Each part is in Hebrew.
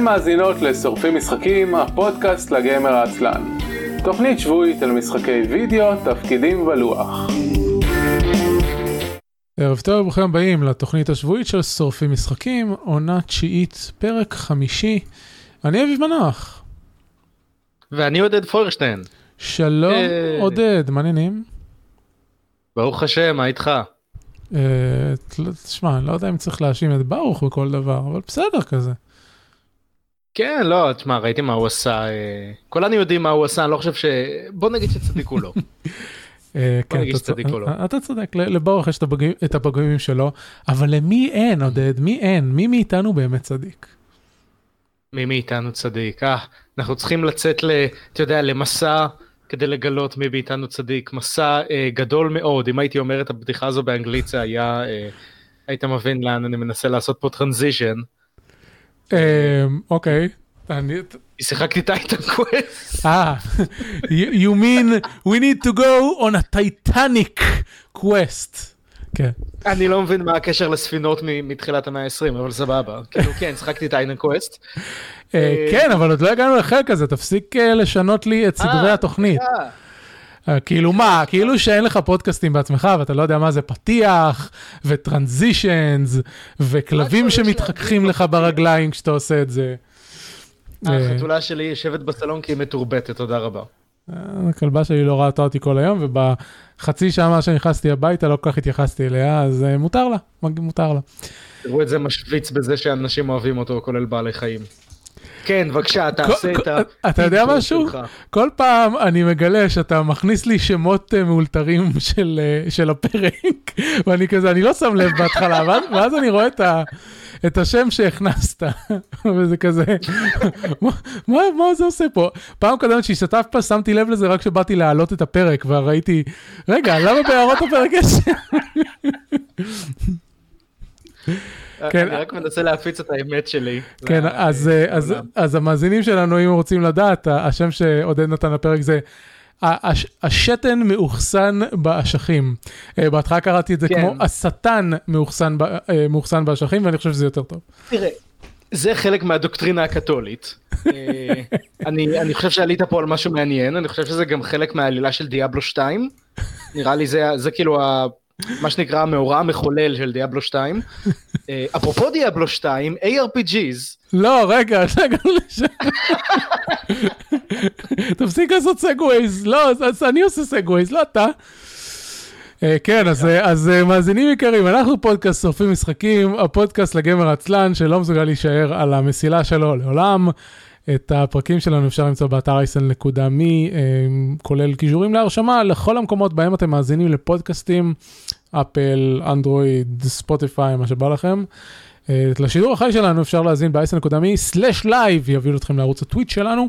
אתן מאזינות לשורפים משחקים, הפודקאסט לגיימר העצלן. תוכנית שבועית על משחקי וידאו, תפקידים ולוח. ערב טוב, ברוכים הבאים לתוכנית השבועית של שורפים משחקים, עונה תשיעית, פרק חמישי. אני אביב מנוח. ואני עודד פוירשטיין. שלום אה. עודד, מה העניינים? ברוך השם, מה איתך? אה, תשמע, אני לא יודע אם צריך להאשים את ברוך בכל דבר, אבל בסדר כזה. כן, לא, תשמע, ראיתי מה הוא עשה. אה, כולנו יודעים מה הוא עשה, אני לא חושב ש... בוא נגיד שצדיק הוא לא. אה, כן, נגיד אתה צודק, לברוך יש את הפגמים שלו, אבל למי אין עודד? מי אין? מי מאיתנו באמת צדיק? מי מאיתנו צדיק? אה, אנחנו צריכים לצאת. אתה יודע, למסע כדי לגלות מי מאיתנו צדיק. מסע אה, גדול מאוד. אם הייתי אומר את הבדיחה הזו באנגלית זה היה... אה, היית מבין לאן אני מנסה לעשות פה transition. אה, אוקיי. אני- שיחקתי Titan Quest. אה, you mean we need to go on a titanic quest. כן. אני לא מבין מה הקשר לספינות מתחילת המאה ה-20, אבל סבבה. כאילו, כן, שיחקתי Titan Quest. אה, כן, אבל עוד לא הגענו לחלק הזה, תפסיק אה, לשנות לי את סדרי אה, התוכנית. אה. כאילו מה, כאילו שאין לך פודקאסטים בעצמך ואתה לא יודע מה זה פתיח וטרנזישנס וכלבים שמתחככים לך ברגליים כשאתה עושה את זה. אה, החתולה שלי יושבת בסלון כי היא מתורבתת, תודה רבה. אה, הכלבה שלי לא ראתה אותי כל היום ובחצי שעה מאז שנכנסתי הביתה לא כל כך התייחסתי אליה אז מותר לה, מותר לה. תראו את זה משוויץ בזה שאנשים אוהבים אותו, כולל בעלי חיים. כן, בבקשה, תעשה כל- את ה... אתה יודע משהו? שלך. כל פעם אני מגלה שאתה מכניס לי שמות אה, מאולתרים של, אה, של הפרק, ואני כזה, אני לא שם לב בהתחלה, ואז, ואז אני רואה את, ה, את השם שהכנסת, וזה כזה, מה, מה, מה זה עושה פה? פעם קודמת שהשתתף פה שמתי לב לזה רק כשבאתי להעלות את הפרק, וראיתי, רגע, למה בהערות הפרק יש... כן. אני רק מנסה להפיץ את האמת שלי. כן, ל- אז, אה, אז. אז המאזינים שלנו, אם רוצים לדעת, השם שעודד נתן לפרק זה הש- השתן מאוחסן באשכים. אה, בהתחלה קראתי את זה כן. כמו השטן מאוחסן אה, מאוחסן באשכים, ואני חושב שזה יותר טוב. תראה, זה חלק מהדוקטרינה הקתולית. אני אני חושב שעלית פה על משהו מעניין, אני חושב שזה גם חלק מהעלילה של דיאבלו 2. נראה לי זה זה כאילו מה שנקרא המאורע המחולל של דיאבלו 2. אה, אפרופו דיאבלו 2, ARPGs, לא, רגע, רגע, לשם. תפסיק לעשות segues, לא, אז- אני עושה segues, לא אתה. אה, כן, אז, אה, אז מאזינים יקרים, אנחנו פודקאסט שורפים משחקים, הפודקאסט לגיימר עצלן שלא מסוגל להישאר על המסילה שלו לעולם. את הפרקים שלנו אפשר למצוא באתר isl.me, אה, כולל קישורים להרשמה לכל המקומות בהם אתם מאזינים לפודקאסטים, אפל, אנדרואיד, ספוטיפיי, מה שבא לכם. אה, לשידור החי שלנו אפשר להאזין ב-isl.me/live, יביאו אתכם לערוץ הטוויץ' שלנו.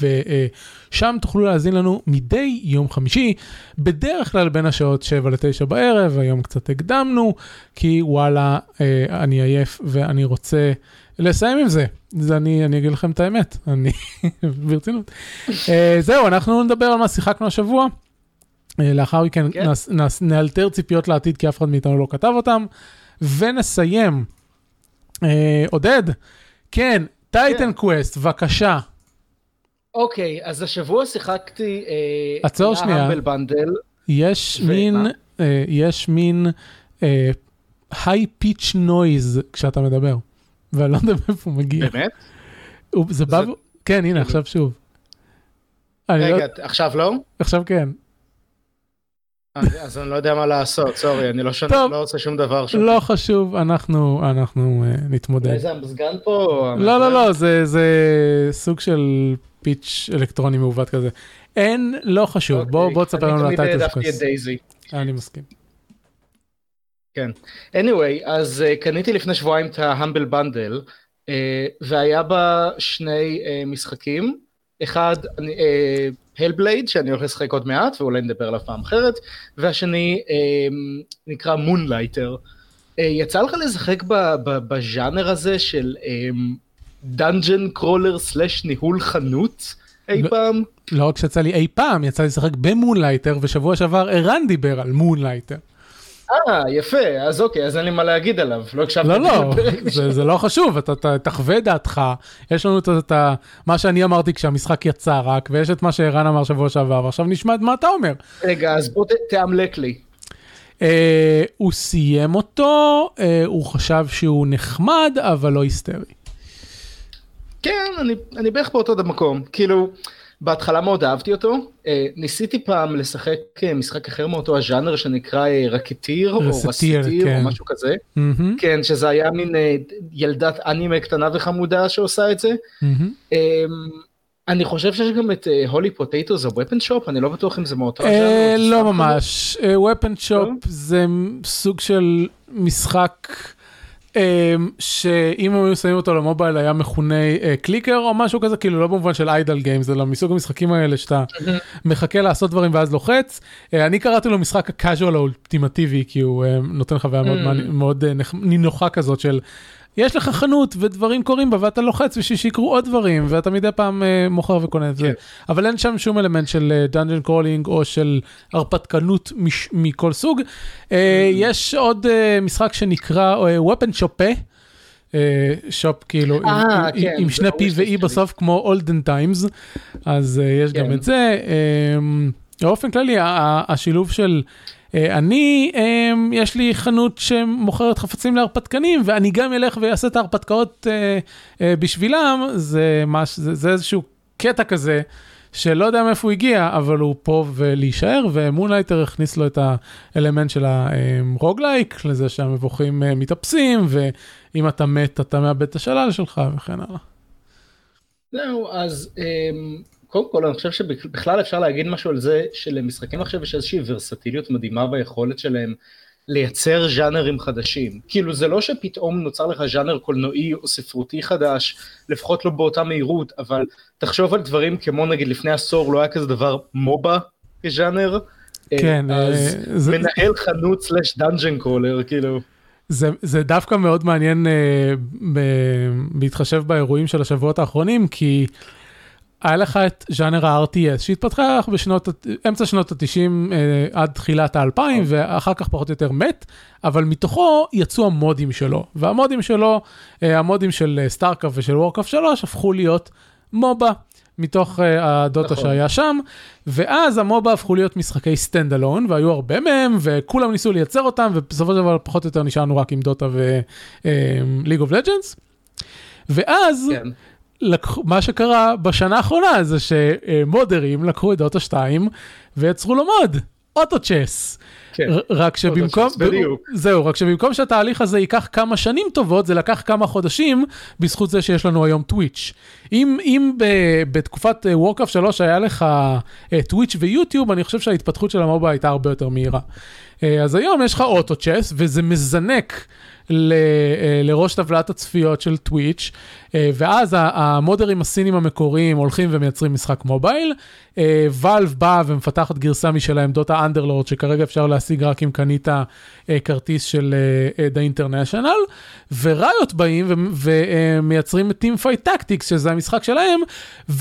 ושם תוכלו להאזין לנו מדי יום חמישי, בדרך כלל בין השעות 7 ל-9 בערב, היום קצת הקדמנו, כי וואלה, אה, אני עייף ואני רוצה לסיים עם זה. זה אני, אני אגיד לכם את האמת, אני, ברצינות. אה, זהו, אנחנו נדבר על מה שיחקנו השבוע. אה, לאחר מכן כן. נס, נס, נאלתר ציפיות לעתיד, כי אף אחד מאיתנו לא כתב אותם, ונסיים. אה, עודד, כן, Titan Quest, בבקשה. אוקיי, אז השבוע שיחקתי... אה, עצור שנייה. Humble Bundle. יש ומה? מין, אה, יש מין high pitch noise כשאתה מדבר, ואני לא יודע מאיפה הוא מגיע. באמת? זה בא, כן, הנה, עכשיו שוב. לא- רגע, עכשיו לא? עכשיו כן. אז אז אני לא יודע מה לעשות, sorry, אני לא טוב. לא עושה שום דבר שם. לא חשוב, אנחנו אנחנו אה, נתמודד. איזה המזגן פה? לא, לא? לא, זה זה סוג של pitch אלקטרוני מעוות כזה. אין, לא חשוב, בוא אוקיי, בוא תספר לנו העדפתי את קווסט. דייזי. אני מסכים. כן. anyway, אז אה, קניתי לפני שבועיים את ה-Humble Bundle, אה, והיה בה שני אה, משחקים. אחד, Hellblade, שאני הולך לשחק עוד מעט, ואולי נדבר עליו פעם אחרת, והשני אה, נקרא Moonlighter. אה, יצא לך לשחק בז'אנר הזה של dungeon crawler slash ניהול חנות אי לא. פעם? לא רק שיצא לי אי פעם, יצא לי לשחק ב-Moonlighter, ושבוע שעבר ערן דיבר על Moonlighter. אה, יפה, אז אוקיי, אז אין לי מה להגיד עליו, לא הקשבתי. לא, לא, זה, זה לא חשוב, אתה אתה תחווה דעתך, יש לנו את, את ה- מה שאני אמרתי כשהמשחק יצא רק, ויש את מה שערן אמר שבוע שעבר, ועכשיו נשמע את מה אתה אומר. רגע, אז בוא ת- תאמלק לי. אה, הוא סיים אותו, אה, הוא חשב שהוא נחמד, אבל לא היסטרי. כן, אני, אני בערך באותו מקום. כאילו, בהתחלה מאוד אהבתי אותו. אה, ניסיתי פעם לשחק אה, משחק אחר מאותו הז'אנר שנקרא אה, רקטיר, או רסטיר, כן. או משהו כזה. מהמם, כן, שזה היה מין אה, ילדת אנימה קטנה וחמודה שעושה את זה. מהמם. אה, אני חושב שיש גם את הולי פוטטו זה ופן שופ, אני לא בטוח אם זה מאותו אה, הז'אנר. לא ממש, weapon shop זה סוג של משחק אה, שאם הם היו שמים אותו למובייל היה מכונה אה, קליקר או משהו כזה, כאילו לא במובן של איידל גיימס, אלא מסוג המשחקים האלה שאתה מחכה לעשות דברים ואז לוחץ. אה, אני קראתי לו משחק הקאז'ואל האולטימטיבי, כי הוא אה, נותן חוויה מאוד Mm. נינוחה כזאת של... יש לך חנות ודברים קורים בה ואתה לוחץ בשביל שיקרו עוד דברים ואתה מדי פעם אה, מוכר וקונה את זה. כן. אבל אין שם שום אלמנט של dungeon crawling או של הרפתקנות מש, מכל סוג. אה, יש עוד אה, משחק שנקרא אה, weapon shoppe. shoppe כאילו אה, עם- כן, עם שני P ו-E בסוף כמו olden times אז אה, יש גם כן. את זה. באופן כללי השילוב של אני אה, יש לי חנות שמוכרת חפצים להרפתקנים ואני גם אלך ואעשה את ההרפתקאות אה, אה, בשבילם זה מש, זה, זה איזשהו קטע כזה. שלא יודע מאיפה הוא הגיע, אבל הוא פה ולהישאר, ו-Moonlighter הכניס לו את האלמנט של ה-roguelike, לזה שהמבוכים אה, מתאפסים, ואם אתה מת אתה מאבד את השלל שלך וכן הלאה. זהו, אז אמ, קודם כל אני חושב שבכלל אפשר להגיד משהו על זה שלמשחקים עכשיו יש איזושהי ורסטיליות מדהימה ביכולת שלהם לייצר ז'אנרים חדשים. כאילו זה לא שפתאום נוצר לך ז'אנר קולנועי או ספרותי חדש, לפחות לא באותה מהירות, אבל תחשוב על דברים כמו נגיד לפני עשור לא היה כזה דבר MOBA כז'אנר. אה, כן, אז אה, זה- מנהל חנות slash dungeon crawler, כאילו. זה, זה דווקא מאוד מעניין אה, ב, בהתחשב באירועים של השבועות האחרונים, כי היה לך את ז'אנר ה-RTS שהתפתח בשנות, אמצע שנות ה-90 אה, עד תחילת ה-2000, ואחר כך פחות או יותר מת, אבל מתוכו יצאו המודים שלו, והמודים שלו, אה, המודים של אה, StarCraft ושל Warcraft 3 הפכו להיות MOBA. מתוך אה, ה-Dota נכון. שהיה שם, ואז ה-MOBA הפכו להיות משחקי stand alone, והיו הרבה מהם, וכולם ניסו לייצר אותם, ובסופו של דבר פחות או יותר נשארנו רק עם דוטה וליג אוף לג'אנס. ואז כן. לקחו, מה שקרה בשנה האחרונה זה שמודרים לקחו את דוטה 2 ויצרו לו מוד, Auto Chess. כן. רק שבמקום, בדיוק. זהו, רק שבמקום שהתהליך הזה ייקח כמה שנים טובות, זה לקח כמה חודשים בזכות זה שיש לנו היום טוויץ'. אם, אם ב, בתקופת Warcraft 3 היה לך טוויץ' ויוטיוב, אני חושב שההתפתחות של ה-MOBA הייתה הרבה יותר מהירה. אה, אז היום יש לך Auto Chess, וזה מזנק ל, אה, לראש טבלת הצפיות של טוויץ', אה, ואז המודרים הסינים המקוריים הולכים ומייצרים משחק מובייל. Valve באה ומפתחת גרסה משלהם, Dota Underlords, שכרגע אפשר להשיג רק אם קנית אה, כרטיס של אה, אה, The International, וריוט באים ומייצרים את Team Fight Tactics, שזה המשחק שלהם,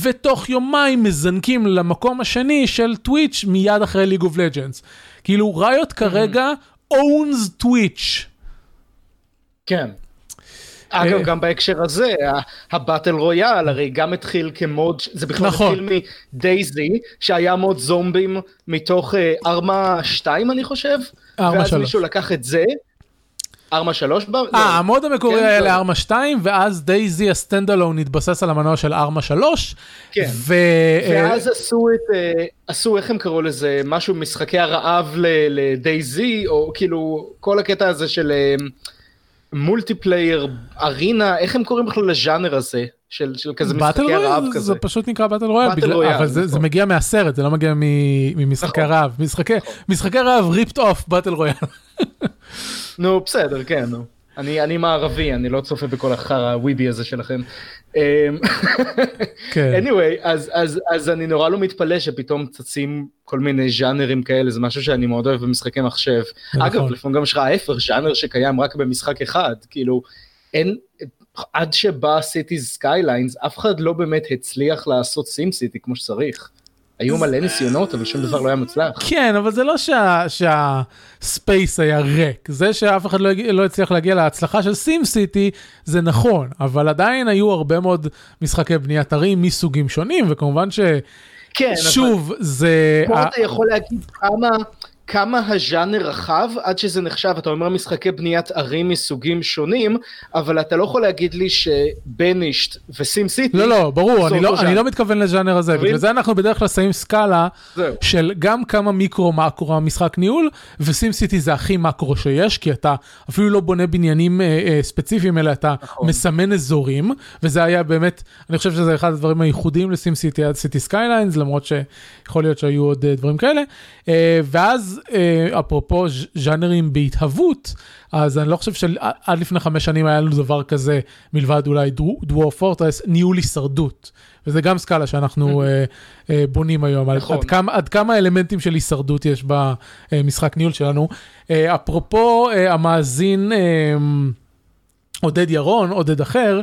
ותוך יומיים מזנקים למקום השני של טוויץ' מיד אחרי ליג אוף לג'אנס. כאילו ריוט כרגע owns טוויץ'. כן. אגב, אה. גם בהקשר הזה, הבטל רויאל הרי גם התחיל כמוד, זה בכלל נכון. התחיל מדייזי, שהיה מוד זומבים מתוך אה, ארמה 2 אני חושב, Arma ואז. מישהו לקח את זה, Arma 3? אה, המוד המקורי כן, היה טוב. ל-Arma 2, ואז DayZ ה-stand alone התבסס על המנוע של Arma 3. כן. ו... אה, ואז עשו את, אה, עשו איך הם קראו לזה, משהו משחקי הרעב ל-DayZ, או כאילו כל הקטע הזה של multiplayer, arena, איך הם קוראים בכלל לז'אנר הזה, של, של כזה משחקי הרעב כזה. זה פשוט נקרא battle royale, בגלל- royale, אבל זה- זה נכון. מגיע מהסרט, זה לא מגיע ממשחקי נכון. רעב. משחקי- משחקי רעב rip off Battle Royale. נו בסדר כן נו. אני, אני מערבי אני לא צופה בכל החרא הוויבי הזה שלכם. אמ, כן. anyway אז, אז, אז אני נורא לא מתפלא שפתאום צצים כל מיני ז'אנרים כאלה זה משהו שאני מאוד אוהב במשחקי מחשב. זה אגב נכון. לפעמים גם יש לך ההפך ז'אנר שקיים רק במשחק אחד כאילו אין עד שבא Cities Skylines אף אחד לא באמת הצליח לעשות SimCity כמו שצריך. היו מלא ניסיונות אבל שום דבר לא היה מוצלח. כן, אבל זה לא שהספייס היה ריק, זה שאף אחד לא, לא הצליח להגיע להצלחה של סים סיטי זה נכון, אבל עדיין היו הרבה מאוד משחקי בניית ערים מסוגים שונים, וכמובן ש... כן, שוב, אבל... זה... פה אתה יכול להגיד כמה... כמה הז'אנר רחב עד שזה נחשב אתה אומר משחקי בניית ערים מסוגים שונים אבל אתה לא יכול להגיד לי שבנישט וסים סיטי לא לא ברור אני לא, אני לא מתכוון לז'אנר הזה בגלל זה אנחנו בדרך כלל שמים סקאלה זהו. של גם כמה מיקרו מקרו המשחק ניהול ו SimCity זה הכי מקרו שיש כי אתה אפילו לא בונה בניינים אה, אה, ספציפיים אלא אתה נכון. מסמן אזורים וזה היה באמת אני חושב שזה אחד הדברים הייחודיים ל SimCity עד Cities Skylines למרות שיכול להיות שהיו עוד אה, דברים כאלה אה, ואז אה, אפרופו ז'אנרים בהתהוות, אז אני לא חושב שעד לפני חמש שנים היה לנו דבר כזה, מלבד אולי דוור פורטרס, ניהול הישרדות. וזה גם סקאלה שאנחנו uh, uh, בונים היום, נכון. עד, כמה, עד כמה אלמנטים של הישרדות יש במשחק ניהול שלנו. Uh, אפרופו uh, המאזין... עודד ירון, עודד אחר,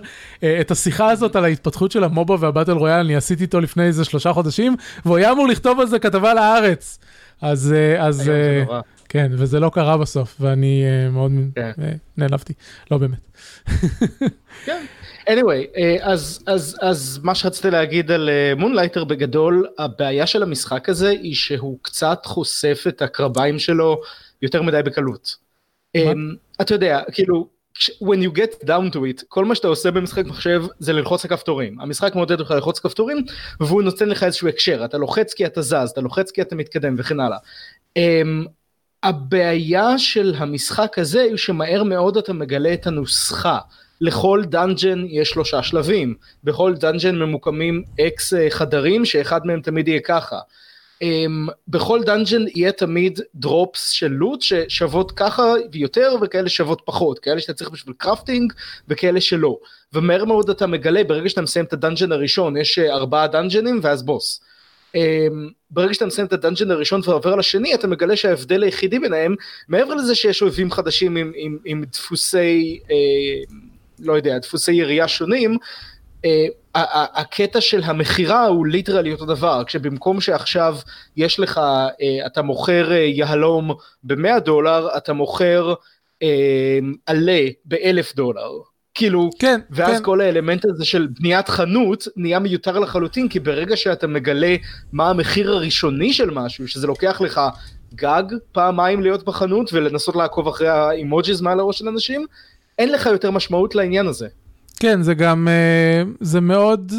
את השיחה הזאת על ההתפתחות של המובה והבטל רויאל, אני עשיתי איתו לפני איזה שלושה חודשים, והוא היה אמור לכתוב על זה כתבה לארץ. אז, אה, אז, אה, כן, וזה לא קרה בסוף, ואני אה, מאוד כן. נעלבתי, לא באמת. כן. anyway, אז, אז, אז מה שרציתי להגיד על מונלייטר בגדול, הבעיה של המשחק הזה היא שהוא קצת חושף את הקרביים שלו יותר מדי בקלות. אמ, אתה יודע, כאילו, when you get down to it, כל מה שאתה עושה במשחק מחשב זה ללחוץ לכפתורים. המשחק מעודד אותך ללחוץ כפתורים והוא נותן לך איזשהו הקשר, אתה לוחץ כי אתה זז, אתה לוחץ כי אתה מתקדם וכן הלאה. אמ, הבעיה של המשחק הזה היא שמהר מאוד אתה מגלה את הנוסחה. לכל dungeon יש שלושה שלבים, בכל dungeon ממוקמים X אה, חדרים שאחד מהם תמיד יהיה ככה. אמ, בכל dungeon יהיה תמיד drops של loot ששוות ככה ויותר וכאלה שוות פחות, כאלה שאתה צריך בשביל crafting וכאלה שלא. ומהר מאוד אתה מגלה ברגע שאתה מסיים את ה dungeon הראשון יש אה, ארבעה דאנג'נים ואז בוס. Um, ברגע שאתה מסיים את ה dungeon הראשון ועובר לשני אתה מגלה שההבדל היחידי ביניהם מעבר לזה שיש אויבים חדשים עם, עם, עם דפוסי אה, לא יודע דפוסי ירייה שונים הקטע של המכירה הוא literally אותו דבר, כשבמקום שעכשיו יש לך, אה, אתה מוכר אה, יהלום ב-100 דולר, אתה מוכר אה, עלה ב-1000 דולר. כאילו, כן, ואז כן. כל האלמנט הזה של בניית חנות נהיה מיותר לחלוטין, כי ברגע שאתה מגלה מה המחיר הראשוני של משהו, שזה לוקח לך גג פעמיים להיות בחנות ולנסות לעקוב אחרי האימוג'יז מעל הראש של אנשים, אין לך יותר משמעות לעניין הזה. כן, זה גם, אה, זה מאוד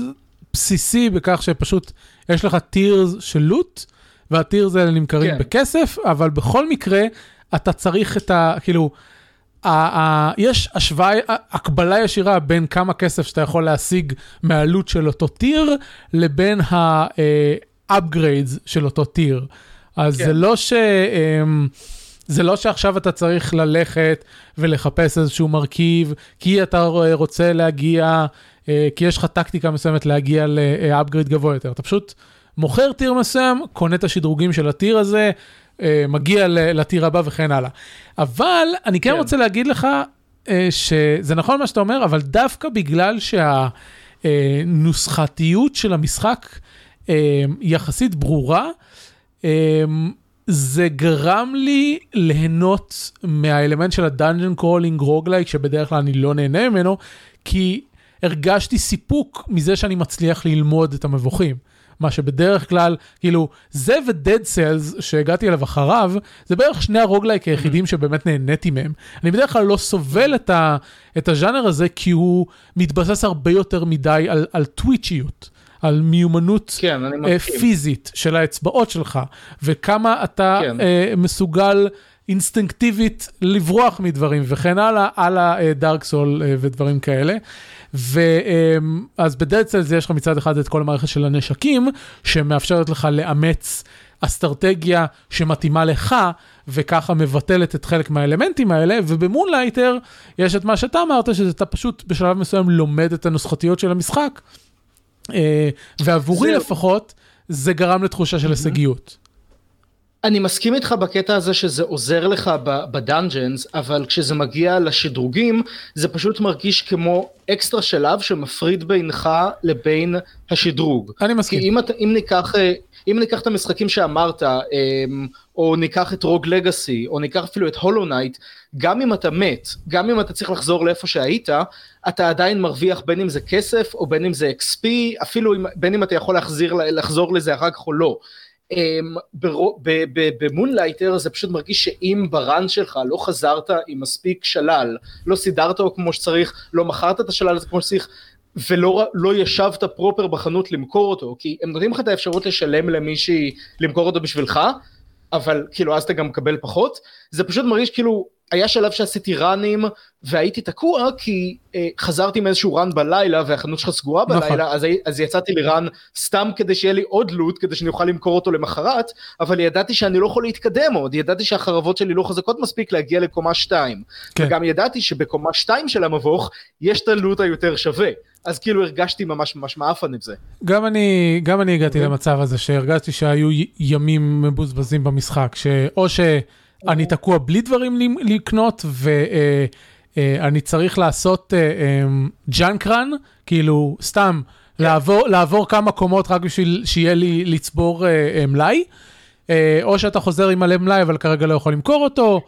בסיסי בכך שפשוט יש לך טירס של לוט, והטירס האלה נמכרים כן. בכסף, אבל בכל מקרה, אתה צריך את ה... כאילו, ה, ה, יש השוואה, הקבלה ישירה בין כמה כסף שאתה יכול להשיג מהלוט של אותו טיר, לבין ה-upgrades אה, של אותו טיר. אז כן. זה לא ש... זה לא שעכשיו אתה צריך ללכת ולחפש איזשהו מרכיב, כי אתה רוצה להגיע, אה, כי יש לך טקטיקה מסוימת להגיע לאפגריד גבוה יותר. אתה פשוט מוכר טיר מסוים, קונה את השדרוגים של הטיר הזה, אה, מגיע לטיר הבא וכן הלאה. אבל אני כן, כן. רוצה להגיד לך אה, שזה נכון מה שאתה אומר, אבל דווקא בגלל שהנוסחתיות של המשחק יחסית ברורה, זה גרם לי ליהנות מהאלמנט של ה dungeon crawling roguelike, שבדרך כלל אני לא נהנה ממנו, כי הרגשתי סיפוק מזה שאני מצליח ללמוד את המבוכים. מה שבדרך כלל, כאילו, זה ו-Dead Cells שהגעתי אליו אחריו, זה בערך שני הרוגלייק היחידים שבאמת נהניתי מהם. אני בדרך כלל לא סובל את, ה, את הז'אנר הזה, כי הוא מתבסס הרבה יותר מדי על, על טוויצ'יות. על מיומנות כן, uh, פיזית של האצבעות שלך, וכמה אתה כן. uh, מסוגל אינסטינקטיבית לברוח מדברים וכן הלאה, על הדארק סול uh, ודברים כאלה. ואז um, בדד סלס יש לך מצד אחד את כל המערכת של הנשקים, שמאפשרת לך לאמץ אסטרטגיה שמתאימה לך, וככה מבטלת את חלק מהאלמנטים האלה, וב Moonlighter יש את מה שאתה אמרת, שאתה פשוט בשלב מסוים לומד את הנוסחתיות של המשחק. אה, ועבורי זה... לפחות, זה גרם לתחושה של הישגיות. אני מסכים איתך בקטע הזה שזה עוזר לך ב dungeons, אבל כשזה מגיע לשדרוגים, זה פשוט מרגיש כמו אקסטרה שלב שמפריד בינך לבין השדרוג. אני מסכים. כי אם, אם ניקח... אם ניקח את המשחקים שאמרת, אמ, או ניקח את Rogue Legacy, או ניקח אפילו את Hollow Knight, גם אם אתה מת, גם אם אתה צריך לחזור לאיפה שהיית, אתה עדיין מרוויח בין אם זה כסף, או בין אם זה XP, אפילו אם, בין אם אתה יכול להחזיר, לחזור לזה אחר כך או לא. אמ, ב Moonlighter זה פשוט מרגיש שאם ב run שלך לא חזרת עם מספיק שלל, לא סידרת אותו כמו שצריך, לא מכרת את השלל הזה כמו שצריך, ולא לא ישבת פרופר בחנות למכור אותו, כי הם נותנים לך את האפשרות לשלם למישהי למכור אותו בשבילך, אבל כאילו אז אתה גם מקבל פחות, זה פשוט מרגיש כאילו היה שלב שעשיתי ראנים והייתי תקוע כי אה, חזרתי מאיזשהו ראן בלילה והחנות שלך סגורה נכון. בלילה אז, אז יצאתי לראן סתם כדי שיהיה לי עוד לוט כדי שאני אוכל למכור אותו למחרת אבל ידעתי שאני לא יכול להתקדם עוד ידעתי שהחרבות שלי לא חזקות מספיק להגיע לקומה 2 כן. וגם ידעתי שבקומה 2 של המבוך יש את הלוט היותר שווה אז כאילו הרגשתי ממש ממש מעפן עם זה. גם אני גם אני הגעתי okay. אוקיי. למצב הזה שהרגשתי שהיו ימים מבוזבזים במשחק שאו ש... אני תקוע בלי דברים לקנות, ואני צריך לעשות ג'אנק רן, כאילו, סתם, לעבור, לעבור כמה קומות רק בשביל שיהיה לי לצבור מלאי, או שאתה חוזר עם מלא מלאי, אבל כרגע לא יכול למכור אותו.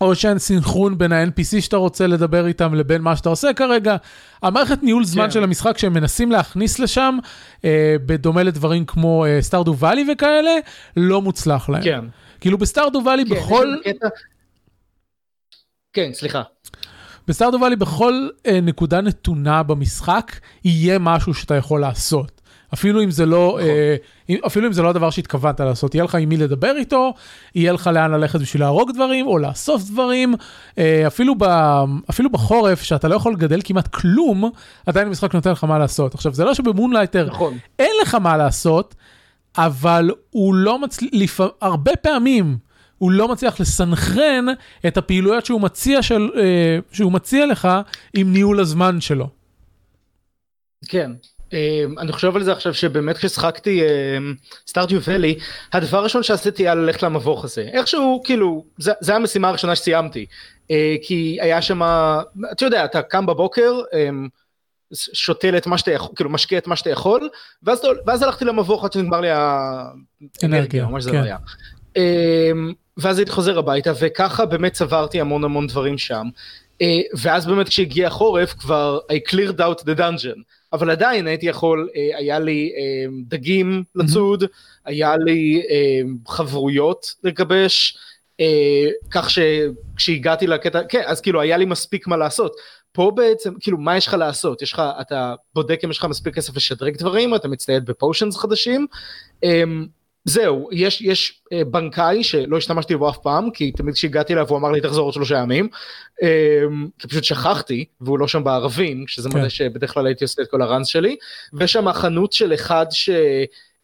או שאין סינכרון בין ה-NPC שאתה רוצה לדבר איתם לבין מה שאתה עושה כרגע. המערכת ניהול זמן כן. של המשחק שהם מנסים להכניס לשם, אה, בדומה לדברים כמו אה, סטארדו ואלי וכאלה, לא מוצלח להם. כן. כאילו בסטארדו ואלי כן, בכל... כן, סליחה. בסטארדו ואלי בכל אה, נקודה נתונה במשחק יהיה משהו שאתה יכול לעשות. אפילו אם זה לא, נכון. אה, אפילו אם זה לא הדבר שהתכוונת לעשות, יהיה לך עם מי לדבר איתו, יהיה לך לאן ללכת בשביל להרוג דברים או לאסוף דברים, אה, אפילו, ב, אפילו בחורף שאתה לא יכול לגדל כמעט כלום, עדיין המשחק נותן לך מה לעשות. עכשיו זה לא שבמונלייטר נכון. אין לך מה לעשות, אבל הוא לא מצליח, הרבה פעמים הוא לא מצליח לסנכרן את הפעילויות שהוא מציע, של, אה, שהוא מציע לך עם ניהול הזמן שלו. כן, אני חושב על זה עכשיו שבאמת כששחקתי סטארטיו ואלי הדבר הראשון שעשיתי היה ללכת למבוך הזה איכשהו כאילו זה, זה המשימה הראשונה שסיימתי אה, כי היה שם אתה יודע אתה קם בבוקר אמ, שותל את מה שאתה יכול כאילו משקיע את מה שאתה יכול ואז, ואז הלכתי למבוך עד שנגמר לי האנרגיה מה שזה לא כן. היה. אמ, ואז הייתי חוזר הביתה וככה באמת צברתי המון המון דברים שם אה, ואז באמת כשהגיע החורף כבר I cleared out the dungeon אבל עדיין הייתי יכול, אה, היה לי אה, דגים לצוד, היה לי חברויות לגבש, כך שכשהגעתי לקטע, כן, אז כאילו היה לי מספיק מה לעשות. פה בעצם, כאילו, מה יש לך לעשות? יש לך, אתה בודק אם יש לך מספיק כסף לשדרג דברים, אתה מצטייד בפושנס חדשים. זהו, יש, יש אה, בנקאי שלא השתמשתי בו אף פעם, כי תמיד כשהגעתי אליו הוא אמר לי תחזור עוד שלושה ימים, אה, כי פשוט שכחתי, והוא לא שם בערבים, שזה כן. מראה שבדרך כלל הייתי עושה את כל הראנס שלי, ויש שם חנות של אחד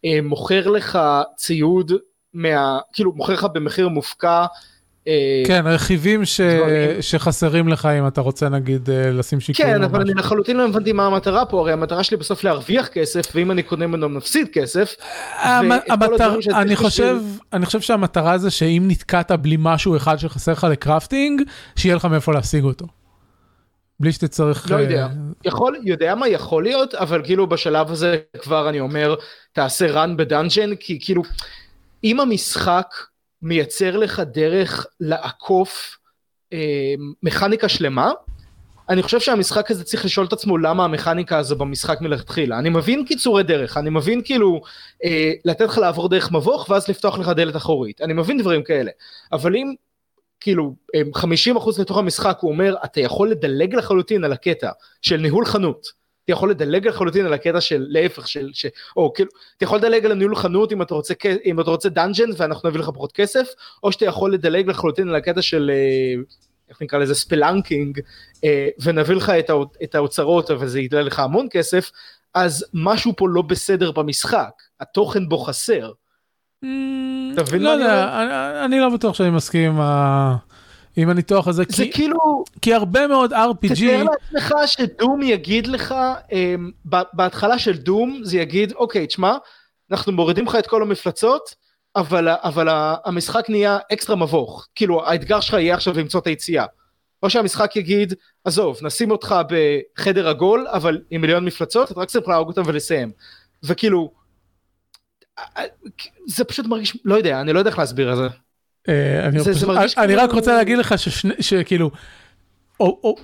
שמוכר לך ציוד, מה, כאילו מוכר לך במחיר מופקע, אה, כן, רכיבים ש... שחסרים לך אם אתה רוצה נגיד אה, לשים שיקול. כן, אבל אני לחלוטין לא הבנתי מה המטרה פה, הרי המטרה שלי בסוף להרוויח כסף, ואם אני קונה ממנו מפסיד כסף. המטר... אני, חושב, אני חושב שהמטרה זה שאם נתקעת בלי משהו אחד שחסר לך לקרפטינג, שיהיה לך מאיפה להשיג אותו. בלי שתצטרך... לא יודע, אה, יכול, יודע מה יכול להיות, אבל כאילו בשלב הזה כבר אני אומר, תעשה run בדאנג'ן, כי כאילו, אם המשחק מייצר לך דרך לעקוף אה, מכניקה שלמה, אני חושב שהמשחק הזה צריך לשאול את עצמו למה המכניקה הזו במשחק מלכתחילה. אני מבין קיצורי דרך, אני מבין כאילו אה, לתת לך לעבור דרך מבוך ואז לפתוח לך דלת אחורית, אני מבין דברים כאלה, אבל אם כאילו 50% אה, לתוך המשחק הוא אומר אתה יכול לדלג לחלוטין על הקטע של ניהול חנות, אתה יכול לדלג לחלוטין על הקטע של להפך של ש... או כאילו אתה יכול לדלג על הניהול חנות אם אתה רוצה אם אתה רוצה dungeon ואנחנו נביא לך פחות כסף או שאתה יכול לדלג לחלוטין על הקטע של אה, איך נקרא לזה spelunking אה, ונביא לך את, הא, את האוצרות אבל זה יעלה לך המון כסף אז משהו פה לא בסדר במשחק התוכן בו חסר. Mm, לא יודע, אני לא בטוח שאני מסכים עם ה... עם הניתוח הזה, זה כי, כאילו, כי הרבה מאוד RPG... תתאר לעצמך שדום יגיד לך, um, בהתחלה של דום זה יגיד, אוקיי, תשמע, אנחנו מורידים לך את כל המפלצות, אבל, אבל המשחק נהיה אקסטרה מבוך, כאילו האתגר שלך יהיה עכשיו למצוא את היציאה. או שהמשחק יגיד, עזוב, נשים אותך בחדר עגול, אבל עם מיליון מפלצות, אתה רק צריך להרוג אותם ולסיים. וכאילו, זה פשוט מרגיש, לא יודע, אני לא יודע איך להסביר את זה. אה, אני זה- פשוט- זה מרגיש אני כאילו- רק רוצה להגיד לך ששני- שכאילו, או- או-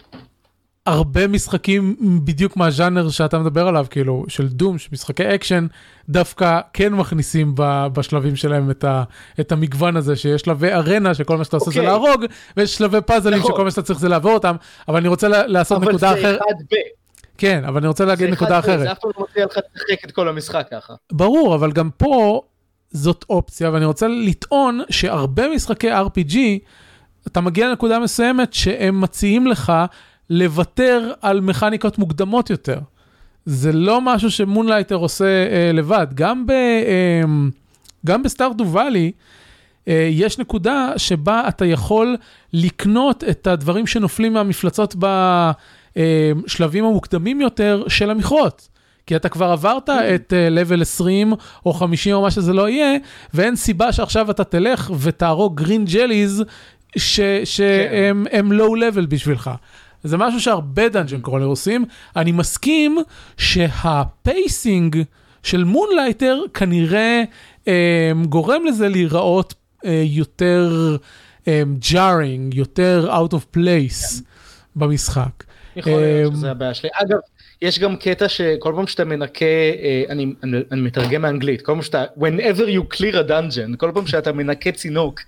הרבה משחקים בדיוק מהז'אנר שאתה מדבר עליו, כאילו, של Doom, של משחקי אקשן, דווקא כן מכניסים ב- בשלבים שלהם את ה- את המגוון הזה, שיש שלבי ארנה שכל מה שאתה עושה זה אוקיי. להרוג, ויש שלבי פאזלים נכון. שכל מה שאתה צריך זה לעבור אותם, אבל אני רוצה לעשות נקודה אחרת. כן, אבל אני רוצה להגיד נקודה אחרת. זה אף פעם לא מציע לך לשחק את כל המשחק ככה. ברור, אבל גם פה זאת אופציה, ואני רוצה לטעון שהרבה משחקי RPG, אתה מגיע לנקודה מסוימת שהם מציעים לך לוותר על מכניקות מוקדמות יותר. זה לא משהו שמונלייטר עושה אה, לבד. גם, אה, גם ב Stardew Valley, אה, יש נקודה שבה אתה יכול לקנות את הדברים שנופלים מהמפלצות בשלבים המוקדמים יותר של המכרות. כי אתה כבר עברת את level 20 או 50 או מה שזה לא יהיה, ואין סיבה שעכשיו אתה תלך ותהרוג green jellies שהם הם low level בשבילך. זה משהו שהרבה dungeon crawler עושים. אני מסכים שה pacing של Moonlighter כנראה אה, גורם לזה להיראות אה, יותר jarring, יותר out of place במשחק. יכול להיות אמ, שזה הבעיה שלי. אגב, יש גם קטע שכל פעם שאתה מנקה, אה, אני, אני, אני מתרגם מאנגלית, כל פעם שאתה, whenever you clear a dungeon, כל פעם שאתה מנקה צינוק,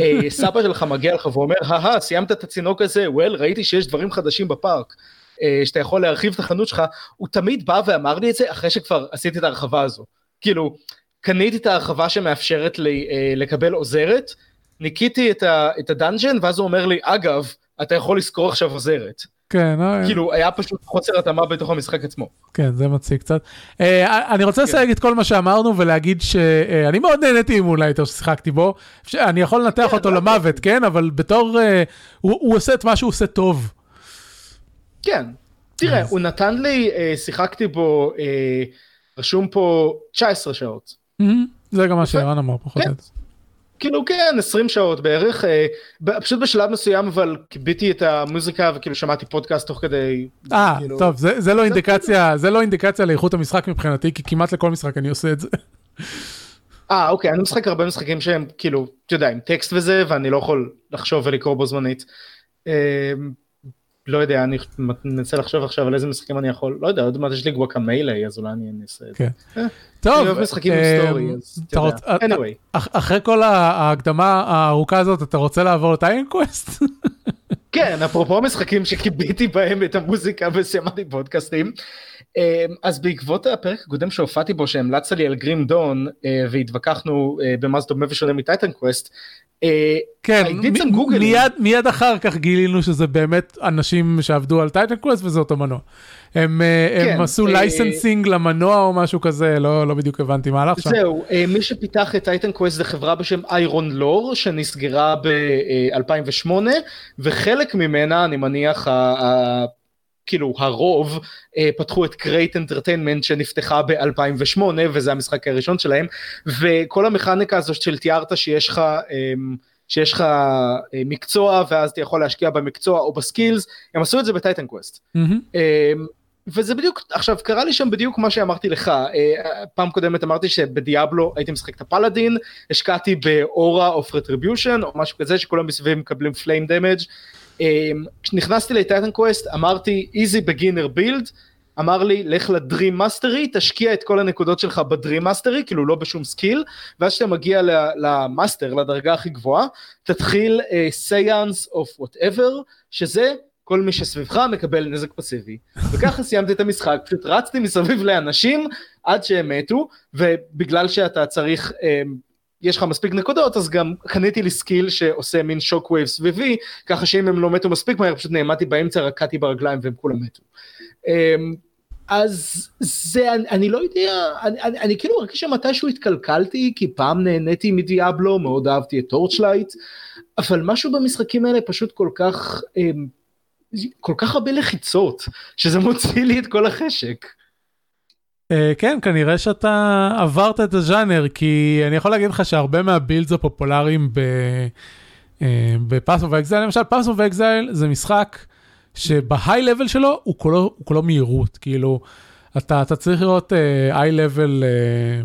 אה, סבא שלך מגיע לך ואומר, הא סיימת את הצינוק הזה, well, ראיתי שיש דברים חדשים בפארק, אה, שאתה יכול להרחיב את החנות שלך, הוא תמיד בא ואמר לי את זה אחרי שכבר עשיתי את ההרחבה הזו. כאילו, קניתי את ההרחבה שמאפשרת לי לקבל עוזרת, ניקיתי את, ה dungeon, ואז הוא אומר לי, אגב, אתה יכול לשכור עכשיו עוזרת. כן, אה, כאילו היה פשוט חוסר התאמה בתוך המשחק עצמו. כן, זה מציק קצת. אה, אני רוצה כן. לסייג את כל מה שאמרנו ולהגיד שאני מאוד נהניתי עם Moonlighter ששיחקתי בו. אני יכול לנתח כן, אותו לא למוות, כן? אבל בתור... אה, הוא הוא עושה את מה שהוא עושה טוב. כן. תראה, אז- הוא נתן לי, אה, שיחקתי בו, אה, רשום פה 19 שעות. מהמם, זה גם מה שערן אמר פחות כן. או יותר. כאילו כן, 20 שעות בערך, אה, פשוט בשלב מסוים אבל קיביתי את המוזיקה וכאילו שמעתי פודקאסט תוך כדי. אה, כאילו- טוב, זה זה לא אינדיקציה, זה לא אינדיקציה לאיכות המשחק מבחינתי, כי כמעט לכל משחק אני עושה את זה. אה, אוקיי, אני משחק הרבה משחקים שהם כאילו, אתה יודע, עם טקסט וזה, ואני לא יכול לחשוב ולקרוא בו זמנית. אה, לא יודע, אני מנסה לחשוב עכשיו על איזה משחקים אני יכול, לא יודע, עוד מעט יש לי Guacamelee, אז אולי אני אעשה את זה. כן. אה, טוב, אני אוהב משחקים עם אה, story, אז אתה יודע. anyway. אח- אחרי כל ההקדמה הארוכה הזאת, אתה רוצה לעבור ל Titan Quest? כן, אפרופו משחקים שכיביתי בהם את המוזיקה ושמעתי פודקאסטים. אמ, אז בעקבות הפרק הקודם שהופעתי בו שהמלצת לי על Grim Dawn אה, והתווכחנו אה, במה זה דומה ושונה מ Titan Quest. אה, כן, googling. מיד, מיד אחר כך גילינו שזה באמת אנשים שעבדו על Titan Quest וזה אותו מנוע. הם, אה, הם כן, עשו אה, licensing למנוע או משהו כזה, לא, לא בדיוק הבנתי מה הלך שם. זהו, אה, מי שפיתח את Titan Quest זה חברה בשם Iron Lore שנסגרה ב-2008 וחלק ממנה אני מניח כאילו הרוב אה, פתחו את Crate Entertainment שנפתחה ב-2008 וזה המשחק הראשון שלהם וכל המכניקה הזאת של תיארת שיש לך אמ, שיש לך אה, מקצוע ואז אתה יכול להשקיע במקצוע או ב skills הם עשו את זה ב Titan Quest. מהמם. אמ, וזה בדיוק עכשיו קרה לי שם בדיוק מה שאמרתי לך אה, פעם קודמת אמרתי שב Diablo הייתי משחק את ה paladin השקעתי ב aura of retribution או משהו כזה שכולם מסביב מקבלים flame damage כשנכנסתי ל Titan Quest אמרתי easy beginner build אמר לי לך ל dream mastery תשקיע את כל הנקודות שלך ב dream mastery כאילו לא בשום skill ואז כשאתה מגיע ל master לדרגה הכי גבוהה תתחיל trance of whatever שזה כל מי שסביבך מקבל נזק פסיבי. וככה סיימתי את המשחק. פשוט רצתי מסביב לאנשים עד שהם מתו ובגלל שאתה צריך אמ, יש לך מספיק נקודות אז גם קניתי לי skill שעושה מין shock wave סביבי ככה שאם הם לא מתו מספיק מהר פשוט נעמדתי באמצע רקעתי ברגליים והם כולם מתו. אמ, אז זה אני, אני לא יודע אני, אני, אני כאילו מרגיש שמתישהו התקלקלתי כי פעם נהניתי מ Diablo מאוד אהבתי את Torchlight אבל משהו במשחקים האלה פשוט כל כך אמ, כל כך הרבה לחיצות שזה מוציא לי את כל החשק. אה, כן, כנראה שאתה עברת את הז'אנר, כי אני יכול להגיד לך שהרבה מה builds הפופולריים ב Path of Exile, למשל Path of Exile זה משחק שב high level שלו הוא כולו, הוא כולו מהירות, כאילו, אתה, אתה צריך לראות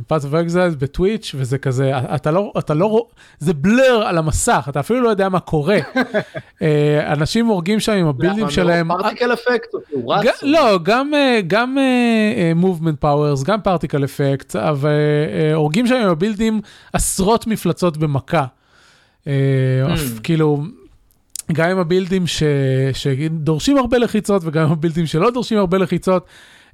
Path of Exile ב Twitch וזה כזה, אתה לא, אתה לא, זה blur על המסך, אתה אפילו לא יודע מה קורה. אה, אנשים הורגים שם עם ה build ים שלהם. פרטיקל אפקט, הוא רץ. לא, גם, גם uh, movement powers, גם particle effect, אבל הורגים שם עם ה build ים עשרות מפלצות במכה. Uh, mm. כאילו, גם עם הבילדים ש, שדורשים הרבה לחיצות וגם עם הבילדים שלא דורשים הרבה לחיצות.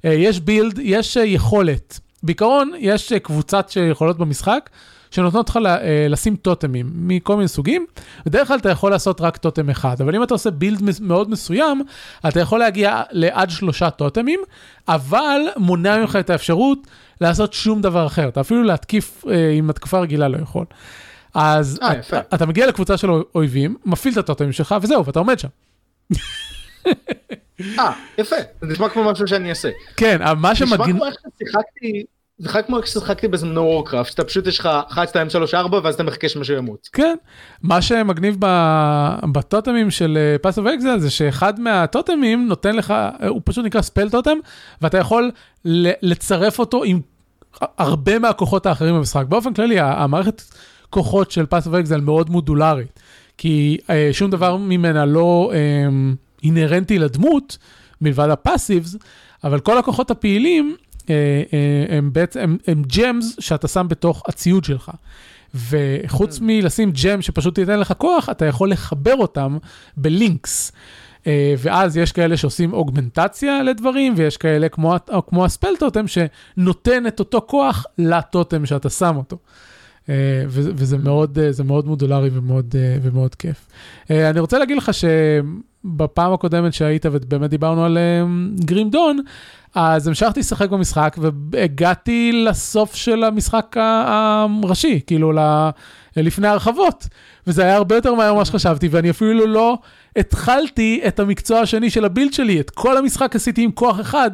אה, יש בילד, יש אה, יכולת. בעיקרון, יש אה, קבוצת יכולות במשחק שנותנות לך לשים טוטמים מכל מיני סוגים. בדרך כלל אתה יכול לעשות רק טוטם אחד, אבל אם אתה עושה בילד מאוד מסוים, אתה יכול להגיע לעד שלושה טוטמים, אבל מונע ממך את האפשרות לעשות שום דבר אחר. אתה אפילו להתקיף עם התקפה רגילה לא יכול. אז אה, אתה, אתה מגיע לקבוצה של אויבים, מפעיל את הטוטמים שלך וזהו, ואתה עומד שם. אה, יפה, זה נשמע כמו משהו שאני אעשה. כן, מה שמגניב... נשמע כמו איך ששיחקתי, זה חלק כמו איך ששיחקתי בזמנו Warcraft, שאתה פשוט יש לך 1, 2, 3, 4 ואז אתה מחכה שמשהו ימות. כן, מה שמגניב בטוטמים של Path of Exile זה שאחד מהטוטמים נותן לך, הוא פשוט נקרא spell totem, ואתה יכול לצרף אותו עם הרבה מהכוחות האחרים במשחק. באופן כללי, המערכת כוחות של Path of Exile מאוד מודולרית, כי אה, שום דבר ממנה לא... אה, אינהרנטי לדמות, מלבד ה passives, אבל כל הכוחות הפעילים אה, אה, הם בעצם, הם, gems שאתה שם בתוך הציוד שלך. וחוץ ממ. מלשים gem שפשוט ייתן לך כוח, אתה יכול לחבר אותם בלינקס. Uh, ואז יש כאלה שעושים אוגמנטציה לדברים, ויש כאלה כמו, כמו הספל טוטם שנותן את אותו כוח לטוטם שאתה שם אותו. וזה מאוד, מאוד מודולרי ומאוד, ומאוד כיף. אני רוצה להגיד לך ש... בפעם הקודמת שהיית ובאמת דיברנו על גרים דון, אז המשכתי לשחק במשחק והגעתי לסוף של המשחק הראשי, כאילו לפני הרחבות. וזה היה הרבה יותר מהר ממה שחשבתי, ואני אפילו לא התחלתי את המקצוע השני של הבילד שלי, את כל המשחק עשיתי עם כוח אחד,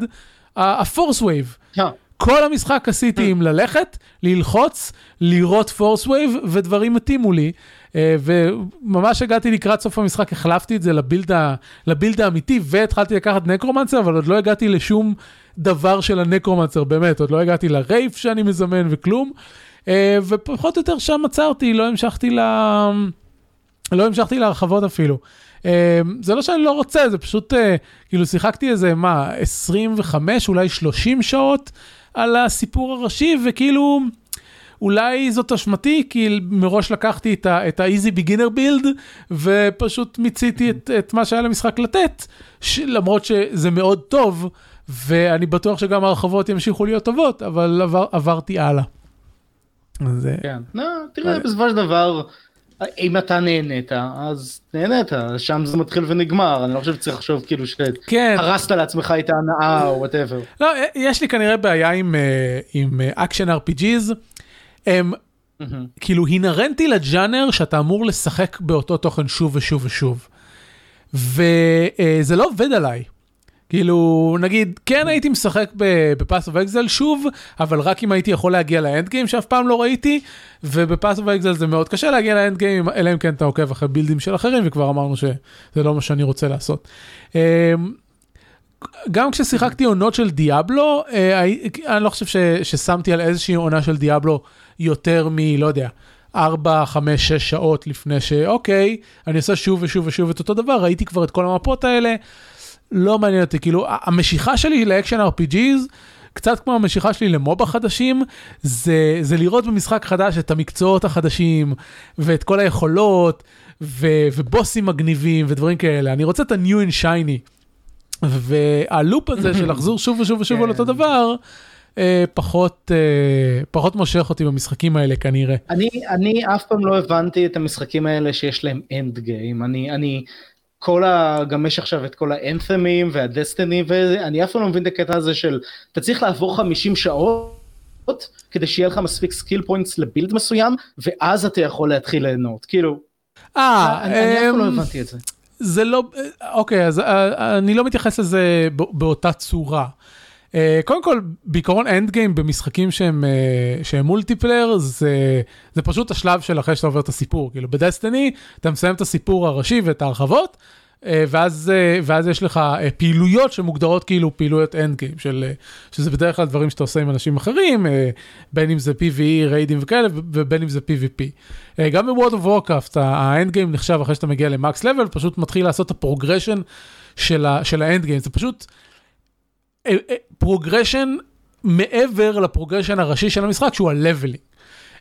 ה-force wave. כל המשחק עשיתי עם ללכת, ללחוץ, לראות force wave, ודברים מתאימו לי. אה, וממש הגעתי לקראת סוף המשחק, החלפתי את זה לבילד, ה, לבילד האמיתי, והתחלתי לקחת נקרומנסר, אבל עוד לא הגעתי לשום דבר של הנקרומנסר, באמת, עוד לא הגעתי לרייף שאני מזמן וכלום. אה, ופחות או יותר שם עצרתי, לא המשכתי ל... לא המשכתי להרחבות אפילו. אה, זה לא שאני לא רוצה, זה פשוט, כאילו שיחקתי איזה, מה, 25, אולי 30 שעות על הסיפור הראשי, וכאילו... אולי זאת אשמתי, כי מראש לקחתי את ה-easy beginner build, ופשוט מיציתי את, את מה שהיה למשחק לתת, ש, למרות שזה מאוד טוב, ואני בטוח שגם ההרחבות ימשיכו להיות טובות, אבל עבר, עברתי הלאה. אז... אה, כן, לא, תראה, אה. בסופו של דבר, אם אתה נהנית, אז נהנית, שם זה מתחיל ונגמר, אני לא חושב שצריך לחשוב כאילו שהרסת כן. לעצמך את ההנאה או whatever. לא, יש לי כנראה בעיה עם, אה, עם action RPGs. הם מממ. כאילו אינהרנטי לג'אנר שאתה אמור לשחק באותו תוכן שוב ושוב ושוב. וזה לא עובד עליי. כאילו, נגיד, כן הייתי משחק ב Path of Exile שוב, אבל רק אם הייתי יכול להגיע ל end game שאף פעם לא ראיתי, וב Path of Exile זה מאוד קשה להגיע ל end game, אלא אם כן אתה עוקב אחרי build ים של אחרים, וכבר אמרנו שזה לא מה שאני רוצה לעשות. אמ, גם כששיחקתי עונות של Diablo, אה, אני לא חושב ששמתי על איזושהי עונה של Diablo יותר מ... לא יודע. 4, 5, 6 שעות לפני שאוקיי, אני עושה שוב ושוב ושוב את אותו דבר, ראיתי כבר את כל המפות האלה, לא מעניין אותי, כאילו, המשיכה שלי ל action RPGs, קצת כמו המשיכה שלי ל MOBA חדשים, זה, זה לראות במשחק חדש את המקצועות החדשים, ואת כל היכולות, ו, ובוסים מגניבים ודברים כאלה. אני רוצה את ה-new and shiny. וה loop הזה של לחזור שוב ושוב ושוב על אותו כן. דבר, אה, פחות, אה, פחות מושך אותי במשחקים האלה כנראה. אני, אני אף פעם לא הבנתי את המשחקים האלה שיש להם end game. אני, אני, כל ה... גם יש עכשיו את כל ה Anthem ים וה Destiny ואני אף פעם לא מבין את הקטע הזה של אתה צריך לעבור 50 שעות כדי שיהיה לך מספיק skill points ל build מסוים ואז אתה יכול להתחיל ליהנות כאילו. אה, אני, אף פעם לא אמ, הבנתי את זה. זה לא, אוקיי, אז אה, אני לא מתייחס לזה באותה צורה. אה, קודם כל, בעיקרון end game במשחקים שהם, אה, שהם multiplayer, זה, זה פשוט השלב של אחרי שאתה עובר את הסיפור. כאילו ב Destiny, אתה מסיים את הסיפור הראשי ואת ההרחבות, אה, ואז, אה, ואז יש לך אה, פעילויות שמוגדרות כאילו פעילויות end game, של, שזה בדרך כלל דברים שאתה עושה עם אנשים אחרים, בין אם זה PvE, raid ים וכאלה, ובין אם זה PvP. גם ב-World of Warcraft, ה end game נחשב אחרי שאתה מגיע ל max level, פשוט מתחיל לעשות את ה progression של ה end game, זה פשוט progression מעבר ל progression הראשי של המשחק, שהוא ה-leveling.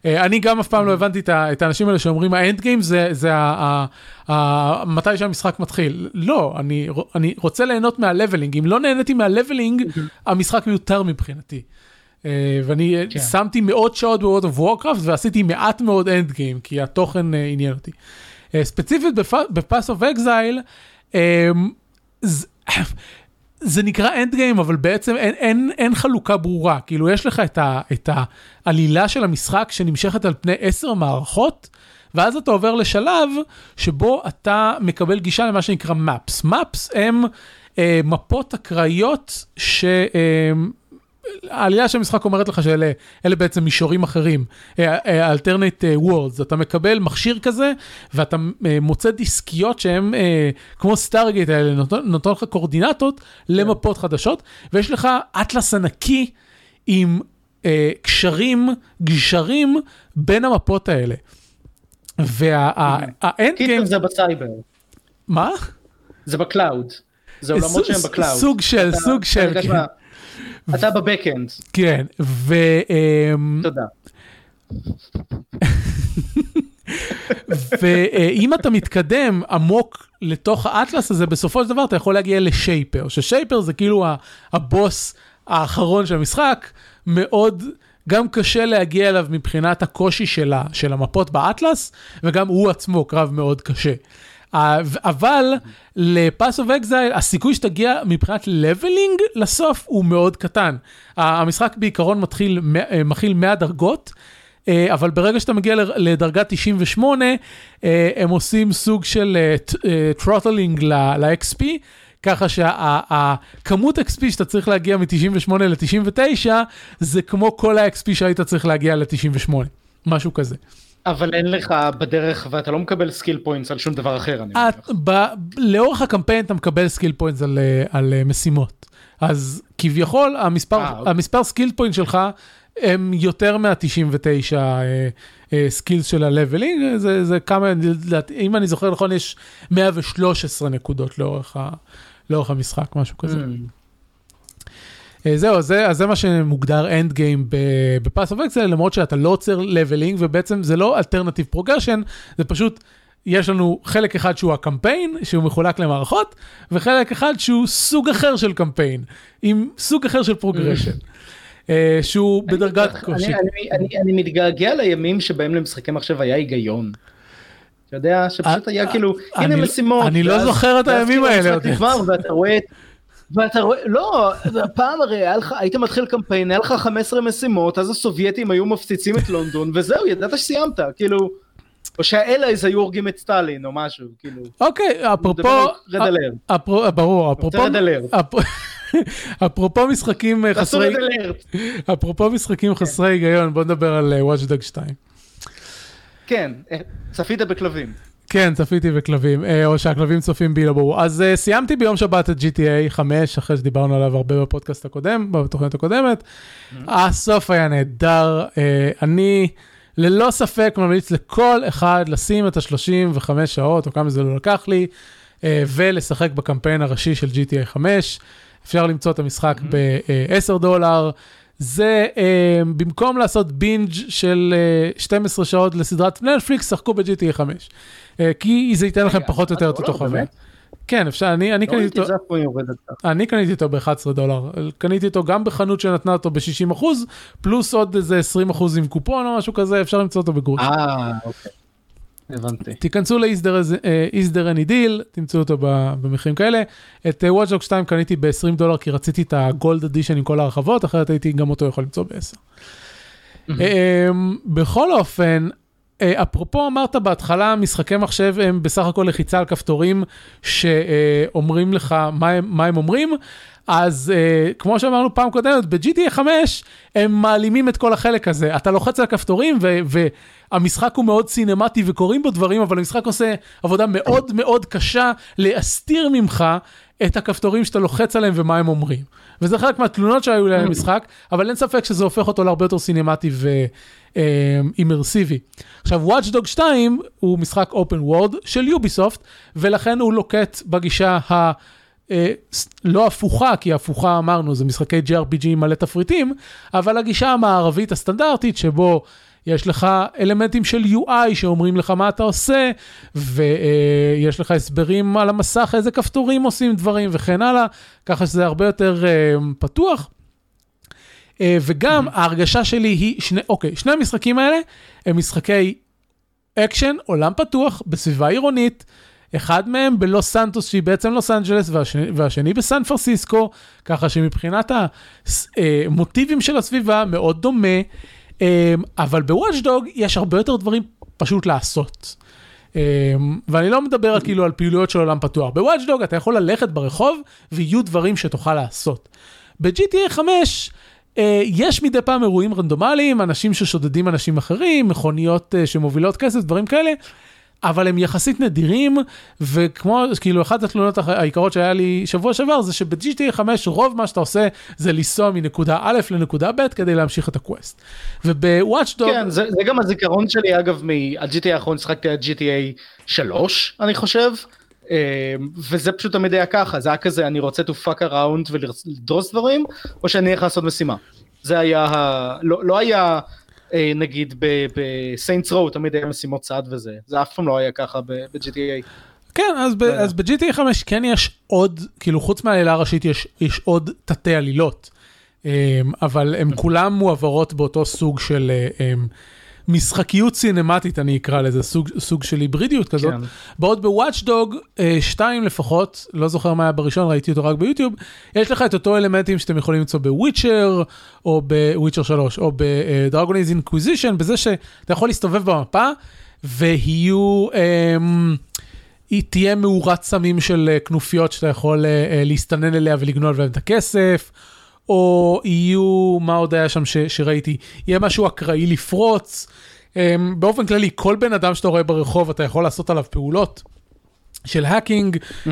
אה, אני גם אף פעם לא הבנתי את האנשים האלה שאומרים ה end game זה, זה ה, ה, ה, מתי שהמשחק מתחיל. לא, אני, אני רוצה ליהנות מה leveling, אם לא נהניתי מה leveling, המשחק מיותר מבחינתי. אה, ואני כן. שמתי מאות שעות ב-World of Warcraft ועשיתי מעט מאוד end game, כי התוכן אה, עניין אותי. ספציפית ב-Path of Exile, זה נקרא end game, אבל בעצם אין, אין, אין חלוקה ברורה. כאילו, יש לך את, ה, את העלילה של המשחק שנמשכת על פני עשר מערכות, ואז אתה עובר לשלב שבו אתה מקבל גישה למה שנקרא maps. maps הם אה, מפות אקראיות ש... אה, העלילה של המשחק אומרת לך שאלה בעצם מישורים אחרים, alternate uh, worlds, אתה מקבל מכשיר כזה ואתה מוצא דיסקיות שהן כמו Stargate האלה, נותן לך קואורדינטות למפות חדשות, ויש לך אטלס ענקי עם קשרים, גשרים בין המפות האלה. וה end game... זה בסייבר. מה? זה ב cloud. זה עולמות שהם ב cloud. סוג של, סוג של. אתה ב backend. כן, ו... אמ, תודה. ואם אתה מתקדם עמוק לתוך האטלס הזה, בסופו של דבר אתה יכול להגיע ל-Shaper, ש-Shaper זה כאילו הבוס האחרון של המשחק, מאוד, גם קשה להגיע אליו מבחינת הקושי של המפות באטלס, וגם הוא עצמו קרב מאוד קשה. אבל ל-Path of Exile, הסיכוי שתגיע מבחינת leveling לסוף הוא מאוד קטן. המשחק בעיקרון מתחיל, אה, מכיל 100 דרגות. אה, אבל ברגע שאתה מגיע לדרגה 98, אה, הם עושים סוג של throttling ל-XP, ככה שהכמות XP שאתה צריך להגיע מ-98 ל-99, זה כמו כל ה-XP שהיית צריך להגיע ל-98, משהו כזה. אבל אין לך בדרך ואתה לא מקבל skill points על שום דבר אחר. אני את, ב, לאורך הקמפיין אתה מקבל skill points על, אה, על uh, משימות. אז כביכול המספר, אה, אה, אוקיי. המספר skill point שלך הם יותר מה-99 uh, uh, skills של ה leveling, זה, זה כמה, אם אני זוכר נכון יש 113 נקודות לאורך, ה, לאורך המשחק, משהו כזה. Mm. אה, זהו, זה, אז זה מה שמוגדר end game ב-Path of Exile, למרות שאתה לא עוצר leveling, ובעצם זה לא alternative progression, זה פשוט, יש לנו חלק אחד שהוא הקמפיין, שהוא מחולק למערכות, וחלק אחד שהוא סוג אחר של קמפיין, עם סוג אחר של progression. Uh, שהוא אני בדרגת קושי. אני, אני, אני, אני מתגעגע לימים שבהם למשחקי מחשב היה היגיון. אתה יודע, שפשוט היה כאילו, הנה משימות. אני לא זוכר את הימים האלה. ואתה רואה ואתה רואה, לא, פעם הרי לך, היית מתחיל קמפיין, היה לך 15 משימות, אז הסובייטים היו מפציצים את לונדון, וזהו, ידעת שסיימת, כאילו, או שהאלייז היו הורגים את סטלין, או משהו, כאילו. אוקיי, אפרופו, ברור, אפרופו, אפרופו משחקים חסרי, אפרופו משחקים חסרי היגיון, בוא נדבר על Watch Dog 2. כן, אה, צפית בכלבים. כן, צפיתי בכלבים, אה, או שהכלבים צופים בי, לא ברור. אז uh, סיימתי ביום שבת את GTA 5, אחרי שדיברנו עליו הרבה בפודקאסט הקודם, בתוכנית הקודמת. Mm-hmm. הסוף היה נהדר. Uh, אני ללא ספק ממליץ לכל אחד לשים את ה-35 שעות, או כמה זה לא לקח לי, ולשחק בקמפיין הראשי של GTA 5. אפשר למצוא את המשחק mm-hmm. ב-10 דולר. זה uh, במקום לעשות בינג' של uh, 12 שעות לסדרת נטפליקס, שחקו ב-GTA 5. אה, כי זה ייתן לכם פחות או יותר את אותו חוויה. כן, אפשר, אני, אני לא קניתי אותו, אני קניתי אותו ב-11 דולר, קניתי אותו גם בחנות שנתנה אותו ב-60 אחוז, פלוס עוד איזה 20 אחוז עם קופון או משהו כזה, אפשר למצוא אותו בגרוש. אה, אוקיי. הבנתי. תיכנסו ל-Is any deal, תמצאו אותו במחירים כאלה. את Watch Dogs 2 קניתי ב-20 דולר כי רציתי את הגולד אדישן עם כל ההרחבות, אחרת הייתי גם אותו יכול למצוא ב-10. Mm-hmm. בכל אופן, אה, אפרופו אמרת בהתחלה, משחקי מחשב הם בסך הכל לחיצה על כפתורים שאומרים לך מה הם, מה הם אומרים, אז uh, כמו שאמרנו פעם קודמת, ב-GTA 5 הם מעלימים את כל החלק הזה. אתה לוחץ על הכפתורים והמשחק הוא מאוד סינמטי וקורים בו דברים, אבל המשחק עושה עבודה מאוד מאוד קשה להסתיר ממך את הכפתורים שאתה לוחץ עליהם ומה הם אומרים. וזה חלק מהתלונות שהיו לי למשחק, אבל אין ספק שזה הופך אותו להרבה יותר סינמטי ואימרסיבי. עכשיו, Watch Dog 2 הוא משחק open world של יוביסופט, ולכן הוא לוקט בגישה ה... אה, לא הפוכה, כי הפוכה אמרנו, זה משחקי JRPG מלא תפריטים, אבל הגישה המערבית הסטנדרטית שבו יש לך אלמנטים של UI שאומרים לך מה אתה עושה, ויש לך הסברים על המסך איזה כפתורים עושים דברים וכן הלאה, ככה שזה הרבה יותר אה, פתוח. אה, וגם ההרגשה שלי היא, שני, אוקיי, שני המשחקים האלה הם משחקי אקשן, עולם פתוח, בסביבה עירונית. אחד מהם בלוס סנטוס שהיא בעצם לוס אנג'לס והשני, והשני בסן פרנסיסקו, ככה שמבחינת המוטיבים של הסביבה מאוד דומה, אבל בוואצ'דוג יש הרבה יותר דברים פשוט לעשות. ואני לא מדבר כאילו על פעילויות של עולם פתוח. בוואצ'דוג אתה יכול ללכת ברחוב ויהיו דברים שתוכל לעשות. ב-GTA 5 יש מדי פעם אירועים רנדומליים, אנשים ששודדים אנשים אחרים, מכוניות שמובילות כסף, דברים כאלה. אבל הם יחסית נדירים, וכמו, כאילו, אחת התלונות העיקרות שהיה לי שבוע שעבר, זה שב-GTA 5 רוב מה שאתה עושה זה לנסוע מנקודה א' לנקודה ב' כדי להמשיך את הקווסט. ובוואצ'דוג... כן, זה, זה גם הזיכרון שלי, אגב, מה-GTA האחרון שחקתי על GTA 3, אני חושב. וזה פשוט תמיד היה ככה, זה היה כזה, אני רוצה to fuck around ולדרוס דברים, או שאני הולך לעשות משימה. זה היה, לא, לא היה אה, נגיד בסיינטס רו תמיד היה משימות צד וזה, זה אף פעם לא היה ככה ב-GTA. כן, אז, ב, אז ב-GTA 5 כן יש עוד, כאילו חוץ מהעלילה הראשית יש, יש עוד תתי עלילות, אה, אבל הן כולן מועברות באותו סוג של אה, משחקיות סינמטית, אני אקרא לזה, סוג, סוג של היברידיות כזאת. כן. בעוד ב-Watch Dogs 2 לפחות, לא זוכר מה היה בראשון, ראיתי אותו רק ביוטיוב, יש לך את אותו אלמנטים שאתם יכולים למצוא ב-Witcher, או ב-Witcher 3, או ב-Dragon Age Inquisition, בזה שאתה יכול להסתובב במפה, ויהיו... אמ, יהיה, תהיה מאורת סמים של אה, כנופיות שאתה יכול אה, להסתנן אליה ולגנול להם את הכסף, או יהיו, מה עוד היה שם ש, שראיתי, יהיה משהו אקראי לפרוץ. Um, באופן כללי, כל בן אדם שאתה רואה ברחוב, אתה יכול לעשות עליו פעולות של hacking. Mm-hmm. Uh,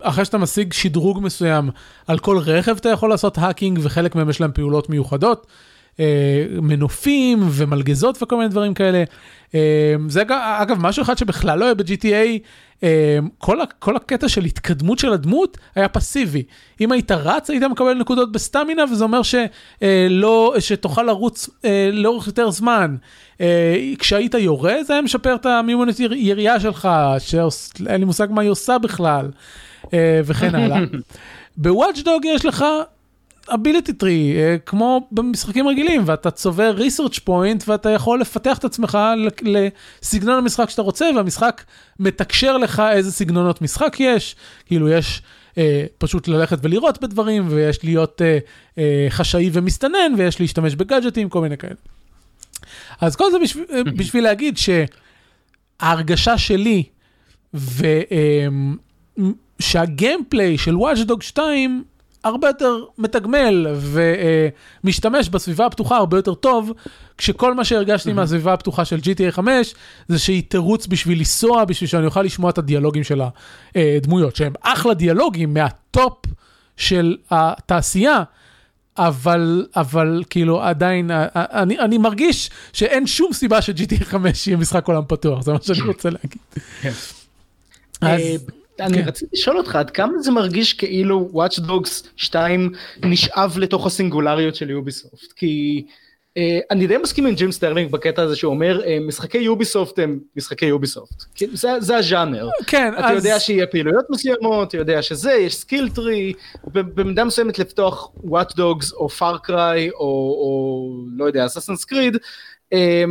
אחרי שאתה משיג שדרוג מסוים, על כל רכב אתה יכול לעשות hacking, וחלק מהם יש להם פעולות מיוחדות. Uh, מנופים ומלגזות וכל מיני דברים כאלה. Uh, זה אגב משהו אחד שבכלל לא היה ב-GTA, אמ, כל, כל הקטע של התקדמות של הדמות היה פסיבי. אם היית רץ, היית מקבל נקודות בסטמינה, וזה אומר שלא, אה, שתוכל לרוץ אה, לאורך יותר זמן. אה, כשהיית יורה, זה היה משפר את המיומנות ירייה שלך, שאין לי מושג מה היא עושה בכלל, וכן הלאה. בוואטשדוג יש לך ability tree, uh, כמו במשחקים רגילים, ואתה צובר research point ואתה יכול לפתח את עצמך לסגנון המשחק שאתה רוצה, והמשחק מתקשר לך איזה סגנונות משחק יש, כאילו יש uh, פשוט ללכת ולראות בדברים, ויש להיות uh, uh, חשאי ומסתנן, ויש להשתמש בגאדג'טים, כל מיני כאלה. אז כל זה בשביל, בשביל להגיד שההרגשה שלי, ושהגיימפליי של Watch Dog 2, הרבה יותר מתגמל ומשתמש בסביבה הפתוחה הרבה יותר טוב, כשכל מה שהרגשתי מהסביבה הפתוחה של GTA 5 זה שהיא תירוץ בשביל לנסוע, בשביל שאני אוכל לשמוע את הדיאלוגים של הדמויות, שהם אחלה דיאלוגים מהטופ של התעשייה. אבל, אבל כאילו עדיין, אני, אני מרגיש שאין שום סיבה ש-GTA 5 יהיה משחק עולם פתוח, זה מה שאני רוצה להגיד. כן. אז... אני כן. רציתי לשאול אותך עד כמה זה מרגיש כאילו Watch Dogs 2 נשאב לתוך הסינגולריות של Ubisoft? כי אה, אני די מסכים עם ג'ים סטרלינג בקטע הזה שהוא אומר אה, משחקי Ubisoft הם משחקי Ubisoft. זה, זה הז'אנר. כן אתה אז... יודע שיהיה פעילויות מסוימות אתה יודע שזה יש skill tree במידה מסוימת לפתוח Watch Dogs או Far Cry או, או לא יודע Assassin's Creed אה,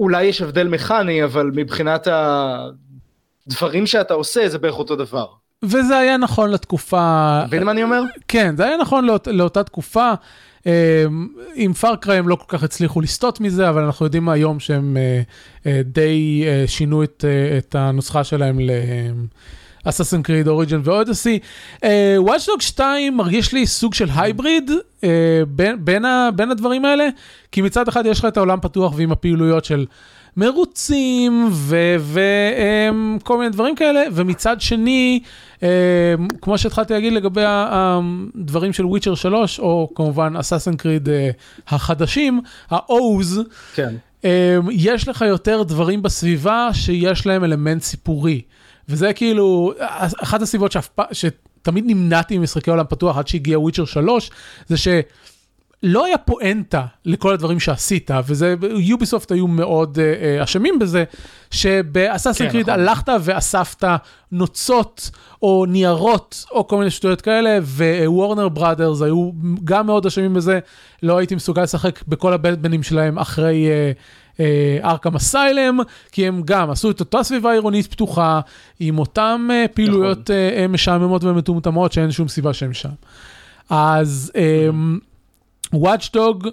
אולי יש הבדל מכני אבל מבחינת ה... דברים שאתה עושה זה בערך אותו דבר. וזה היה נכון לתקופה... מבין מה אני אומר? כן, זה היה נכון לאות, לאותה תקופה. אה, עם Far Cry הם לא כל כך הצליחו לסטות מזה, אבל אנחנו יודעים היום שהם אה, אה, די שינו את, את הנוסחה שלהם Assassin's Creed Origins ו-Odyssey. Watch Dogs 2 מרגיש לי סוג של hybrid uh, בין, בין, בין הדברים האלה, כי מצד אחד יש לך את העולם פתוח ועם הפעילויות של מרוצים וכל מיני דברים כאלה, ומצד שני, uh, כמו שהתחלתי להגיד לגבי הדברים של וויצ'ר 3, או כמובן אססן קריד uh, החדשים, ה-O's, כן. uh, יש לך יותר דברים בסביבה שיש להם אלמנט סיפורי. וזה כאילו, אחת הסיבות שאף פעם, שתמיד נמנעתי ממשחקי עולם פתוח עד שהגיע וויצ'ר 3, זה שלא היה פואנטה לכל הדברים שעשית, וזה, יוביסופט היו מאוד uh, אשמים בזה, שבאסאסן קריד כן, נכון. הלכת ואספת נוצות או ניירות או כל מיני שטויות כאלה, ווורנר בראדרס היו גם מאוד אשמים בזה, לא הייתי מסוגל לשחק בכל הבטבנים שלהם אחרי... Uh, ארכם אסיילם, כי הם גם עשו את אותה סביבה עירונית פתוחה, עם אותן אה, פעילויות נכון. אה, משעממות ומטומטמות שאין שום סיבה שהם שם. אז וואטשדוג,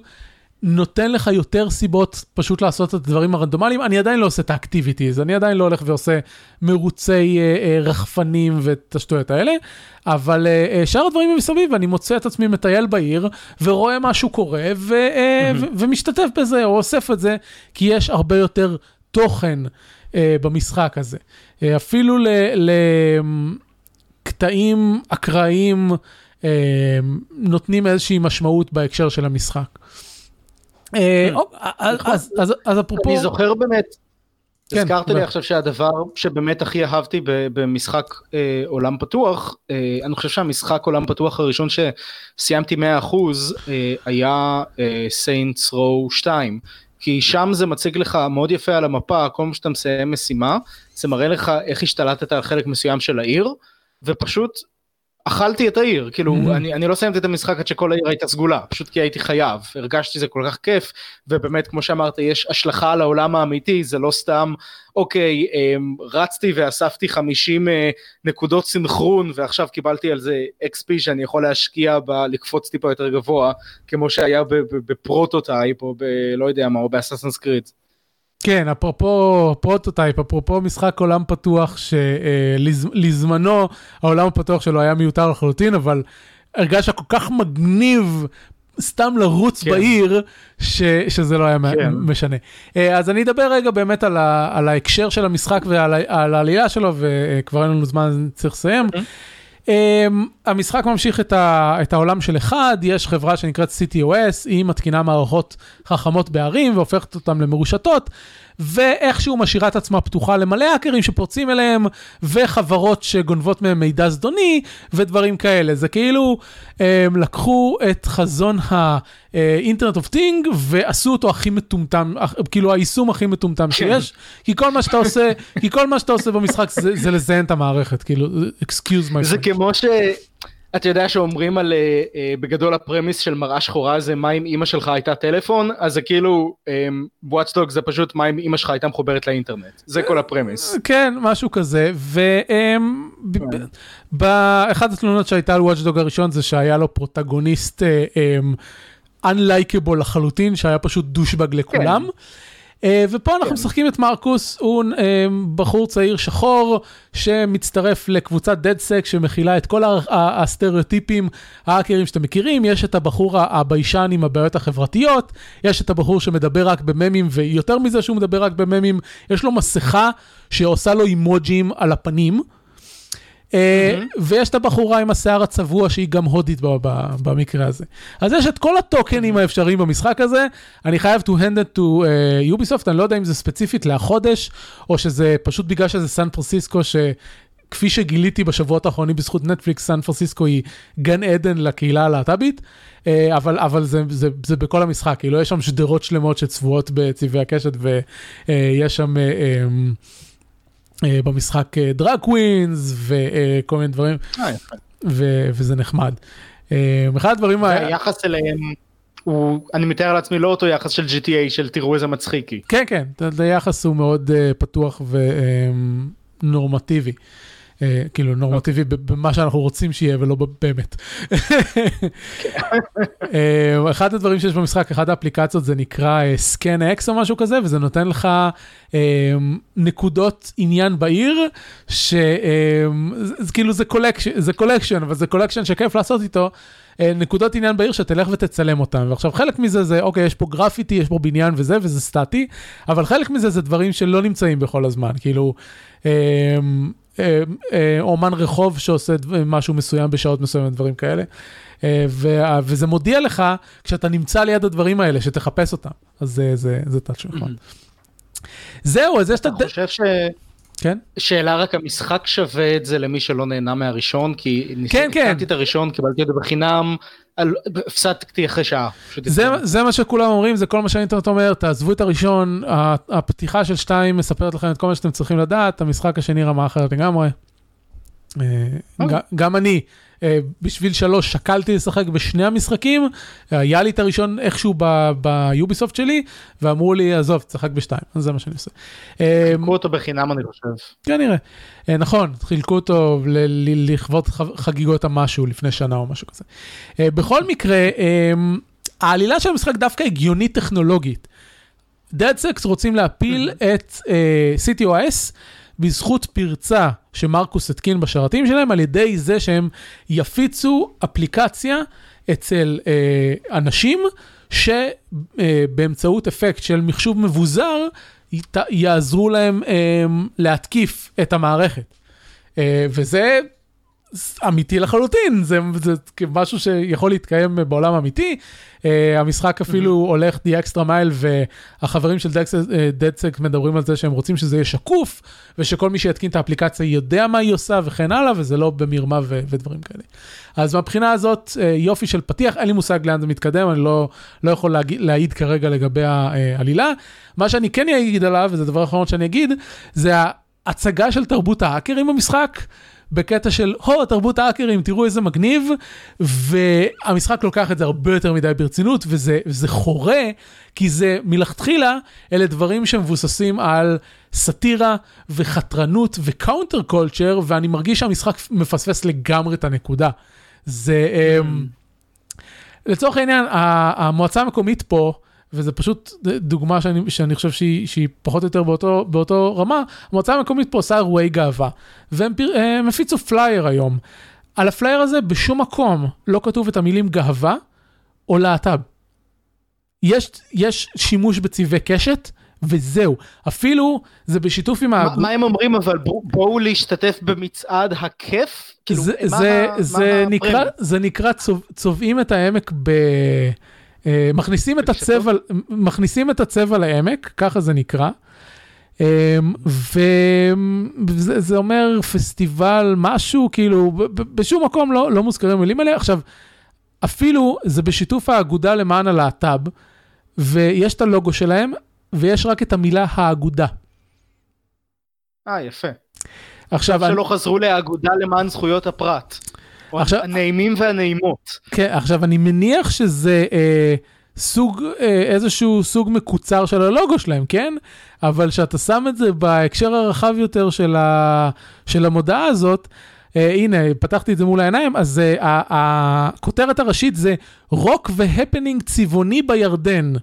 נותן לך יותר סיבות פשוט לעשות את הדברים הרנדומליים. אני עדיין לא עושה את האקטיביטיז, אני עדיין לא הולך ועושה מרוצי אה, אה, רחפנים ואת השטויות האלה, אבל אה, אה, שאר הדברים מסביב, אני מוצא את עצמי מטייל בעיר ורואה משהו קורה ו, אה, mm-hmm. ו- ומשתתף בזה או אוסף את זה, כי יש הרבה יותר תוכן אה, במשחק הזה. אה, אפילו לקטעים אקראיים אה, נותנים איזושהי משמעות בהקשר של המשחק. אה, כן. אז אפרופו... אני זוכר באמת, כן, הזכרת לי עכשיו שהדבר שבאמת הכי אהבתי במשחק אה, עולם פתוח, אה, אני חושב שהמשחק עולם פתוח הראשון שסיימתי 100% היה סיינטס רו 2. כי שם זה מציג לך מאוד יפה על המפה, כל פעם שאתה מסיים משימה, זה מראה לך איך השתלטת על חלק מסוים של העיר, ופשוט אכלתי את העיר, כאילו mm-hmm. אני, אני לא סיימתי את המשחק עד שכל העיר הייתה סגולה, פשוט כי הייתי חייב, הרגשתי זה כל כך כיף, ובאמת כמו שאמרת יש השלכה על העולם האמיתי, זה לא סתם אוקיי אמ, רצתי ואספתי 50 אה, נקודות סינכרון ועכשיו קיבלתי על זה XP שאני יכול להשקיע בלקפוץ טיפה יותר גבוה, כמו שהיה בפרוטוטייפ או ב... לא יודע מה, או ב-Assassin's Creed. כן, אפרופו Prototype, אפרופו משחק עולם פתוח, שלזמנו העולם הפתוח שלו היה מיותר לחלוטין, אבל הרגש כל כך מגניב סתם לרוץ כן. בעיר, ש, שזה לא היה כן. משנה. אה, אז אני אדבר רגע באמת על, ה, על ההקשר של המשחק ועל העלילה שלו, וכבר אין לנו זמן, צריך לסיים. Mm-hmm. Um, המשחק ממשיך את, ה, את העולם של אחד, יש חברה שנקראת CTOS, היא מתקינה מערכות חכמות בערים והופכת אותן למרושתות, ואיכשהו משאירה את עצמה פתוחה למלא האקרים שפורצים אליהם, וחברות שגונבות מהם מידע זדוני, ודברים כאלה. זה כאילו, הם לקחו את חזון ה internet of things, ועשו אותו הכי מטומטם, כאילו היישום הכי מטומטם כן. שיש, כי כל מה שאתה עושה, כי כל מה שאתה עושה במשחק זה, זה לזיין את המערכת, כאילו, excuse my זה כמו ש... אתה יודע שאומרים על אה, אה, בגדול ה premise של מראה שחורה זה מה אם אימא שלך הייתה טלפון אז זה כאילו Watch Dogs אה, זה פשוט מה אם אימא שלך הייתה מחוברת לאינטרנט זה כל ה premise. כן משהו כזה ובאחת התלונות שהייתה על Watch Dogs הראשון זה שהיה לו פרוטגוניסט unlikable לחלוטין שהיה פשוט douchebag לכולם. כן. Uh, ופה אנחנו כן. משחקים את מרקוס, הוא uh, בחור צעיר שחור שמצטרף לקבוצת DedSec שמכילה את כל הסטריאוטיפים האקרים שאתם מכירים, יש את הבחור הביישן עם הבעיות החברתיות, יש את הבחור שמדבר רק בממים, ויותר מזה שהוא מדבר רק בממים, יש לו מסכה שעושה לו אימוג'ים על הפנים. אה, ויש את הבחורה עם השיער הצבוע שהיא גם הודית במקרה הזה. אז יש את כל הטוקנים האפשריים במשחק הזה, אני חייב to hand it to יוביסופט, אה, אני לא יודע אם זה ספציפית להחודש, או שזה פשוט בגלל שזה סן פרסיסקו, שכפי שגיליתי בשבועות האחרונים בזכות נטפליקס, סן פרסיסקו היא גן עדן לקהילה הלהט"בית, אה, אבל, אבל זה, זה, זה בכל המשחק, כאילו יש שם שדרות שלמות שצבועות בצבעי הקשת, ויש שם... אה, במשחק דרג אה, קווינס וכל מיני דברים, אה, וזה נחמד. אחד הדברים... היחס אליהם הוא, אני מתאר לעצמי, לא אותו יחס של GTA של תראו איזה מצחיקי. כן, כן, היחס הוא מאוד פתוח ונורמטיבי. אה, כאילו נורמטיבי במה שאנחנו רוצים שיהיה ולא באמת. אה, אחד הדברים שיש במשחק, אחת האפליקציות זה נקרא אה, ScoutX או משהו כזה, וזה נותן לך אה, נקודות עניין בעיר, שכאילו זה collection, collection, אבל זה collection שכיף לעשות איתו. אה, נקודות עניין בעיר שתלך ותצלם אותן. ועכשיו חלק מזה זה, אוקיי, יש פה גרפיטי, יש פה בניין וזה, וזה סטטי, אבל חלק מזה זה דברים שלא נמצאים בכל הזמן. כאילו, אה, אה, אה, אומן רחוב שעושה משהו מסוים בשעות מסוימת, דברים כאלה. אה, ו- וזה מודיע לך כשאתה נמצא ליד הדברים האלה, שתחפש אותם. אז זה, זה, זה טאצ' נכון. זהו, אז יש את... אתה חושב ש... כן? שאלה רק, המשחק שווה את זה למי שלא נהנה מהראשון? כי כן, כן. ניסיתי את הראשון, קיבלתי את זה בחינם, על- הפסקתי אחרי שעה. זה. זה מה שכולם אומרים, זה כל מה שהאינטרנט אומר, תעזבו את הראשון, הפתיחה של שתיים מספרת לכם את כל מה שאתם צריכים לדעת, המשחק השני רמה אחרת לגמרי. אה, אוקיי. גם אני, בשביל שלוש, שקלתי לשחק בשני המשחקים, היה לי את הראשון איכשהו ביוביסופט שלי, ואמרו לי, עזוב, תשחק בשתיים, אז זה מה שאני עושה. אה, קחו אותו בחינם אני חושב. כנראה. אה, נכון, חילקו אותו לכבוד חגיגות המשהו לפני שנה או משהו כזה. אה, בכל מקרה, אה, העלילה של המשחק דווקא הגיונית טכנולוגית. Dead Sex רוצים להפיל את אה, CTOS בזכות פרצה שמרקוס התקין בשרתים שלהם, על ידי זה שהם יפיצו אפליקציה אצל אה, אנשים, שבאמצעות אפקט של מחשוב מבוזר, יעזרו להם אה, להתקיף את המערכת. אה, וזה אמיתי לחלוטין, זה, זה משהו שיכול להתקיים בעולם אמיתי. Uh, המשחק אפילו הולך the extra mile והחברים של דדסק מדברים על זה שהם רוצים שזה יהיה שקוף ושכל מי שיתקין את האפליקציה יודע מה היא עושה וכן הלאה וזה לא במרמה ו- ודברים כאלה. אז מהבחינה הזאת uh, יופי של פתיח, אין לי מושג לאן זה מתקדם, אני לא, לא יכול להגיד, להעיד כרגע לגבי העלילה. מה שאני כן אגיד עליו, וזה הדבר האחרון שאני אגיד, זה ההצגה של תרבות ההאקרים במשחק. בקטע של, הו, תרבות האקרים, תראו איזה מגניב, והמשחק לוקח את זה הרבה יותר מדי ברצינות, וזה, וזה חורה, כי זה מלכתחילה, אלה דברים שמבוססים על סאטירה וחתרנות ו counter culture, ואני מרגיש שהמשחק מפספס לגמרי את הנקודה. זה, אמ, לצורך העניין, המועצה המקומית פה, וזה פשוט דוגמה שאני, שאני חושב שהיא, שהיא פחות או יותר באותו, באותו רמה, המועצה המקומית פה עושה אירועי גאווה, והם הם הפיצו פלייר היום. על הפלייר הזה בשום מקום לא כתוב את המילים גאווה או להט"ב. יש, יש שימוש בצבעי קשת, וזהו. אפילו זה בשיתוף עם מה- האגודה. מה הם אומרים אבל בואו- להשתתף במצעד הכיף? כאילו, זה, מה זה, ה- זה, מה נקרא? זה נקרא צוב, צובעים את העמק ב... אה, מכניסים את? הצבע, מכניסים את הצבע לעמק, ככה זה נקרא. אה, וזה זה אומר פסטיבל משהו, כאילו, בשום מקום לא, לא מוזכרים המילים האלה. עכשיו, אפילו זה בשיתוף האגודה למען הלהט"ב, ויש את הלוגו שלהם, ויש רק את המילה האגודה. אה, יפה. עכשיו, אני- שלא חזרו לאגודה למען זכויות הפרט. עכשיו- הנעימים והנעימות. כן, עכשיו אני מניח שזה אה, סוג, אה, איזשהו סוג מקוצר של הלוגו שלהם, כן? אבל כשאתה שם את זה בהקשר הרחב יותר של, ה, של המודעה הזאת, אה, הנה, פתחתי את זה מול העיניים, אז אה, הכותרת הראשית זה רוק והפנינג צבעוני בירדן.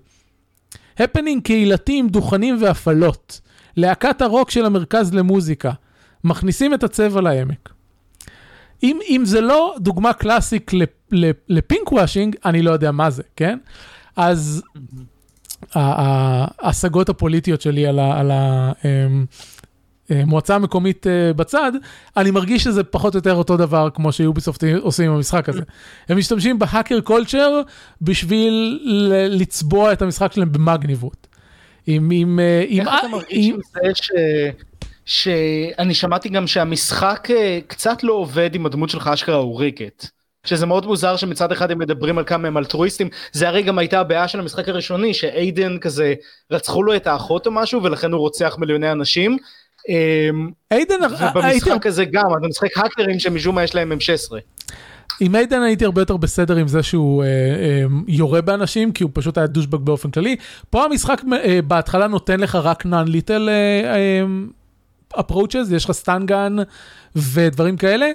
הפנינג קהילתי עם דוכנים והפעלות. להקת הרוק של המרכז למוזיקה. מכניסים את הצבע לעמק. אם, אם זה לא דוגמה קלאסית ל pinkwashing, אני לא יודע מה זה, כן? אז ההשגות הפוליטיות שלי על ה- על המועצה המקומית אה, בצד, אני מרגיש שזה פחות או יותר אותו דבר כמו ש Ubisoft עושים עם המשחק הזה. הם משתמשים ב hacker culture בשביל לצבוע את המשחק שלהם במגניבות. עם, עם, אה, איך אתה מרגיש עם זה ש... שאני שמעתי גם שהמשחק אה, קצת לא עובד עם הדמות שלך אשכרה אוריקת. שזה מאוד מוזר שמצד אחד הם מדברים על כמה הם אלטרואיסטים, זה הרי גם הייתה הבעיה של המשחק הראשוני, שאיידן כזה, רצחו לו את האחות או משהו ולכן הוא רוצח מיליוני אנשים. אמ, איידן, הייתי, ובמשחק הזה גם, אתה משחק האקרים שמשום מה יש להם M16. עם איידן הייתי הרבה יותר בסדר עם זה שהוא אה, אה, יורה באנשים, כי הוא פשוט היה douchebag באופן כללי. פה המשחק אה, בהתחלה נותן לך רק non-lethal approaches, יש לך stun gun ודברים כאלה,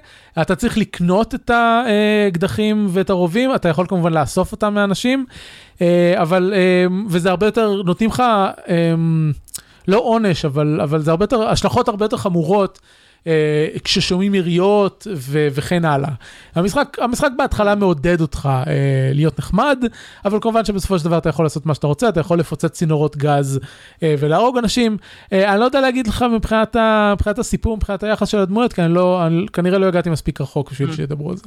אתה צריך לקנות את האקדחים ואת הרובים, אתה יכול כמובן לאסוף אותם מאנשים, אה, אבל, אה, וזה הרבה יותר, נותנים לך, אה, לא עונש, אבל, אבל זה הרבה יותר, השלכות הרבה יותר חמורות. אה, כששומעים יריות ו- וכן הלאה. המשחק, המשחק בהתחלה מעודד אותך אה, להיות נחמד, אבל כמובן שבסופו של דבר אתה יכול לעשות מה שאתה רוצה, אתה יכול לפוצץ צינורות גז אה, ולהרוג אנשים. אה, אני לא יודע להגיד לך מבחינת, ה- מבחינת הסיפור, מבחינת היחס של הדמויות, כי אני לא, אני כנראה לא הגעתי מספיק רחוק בשביל שידברו על זה.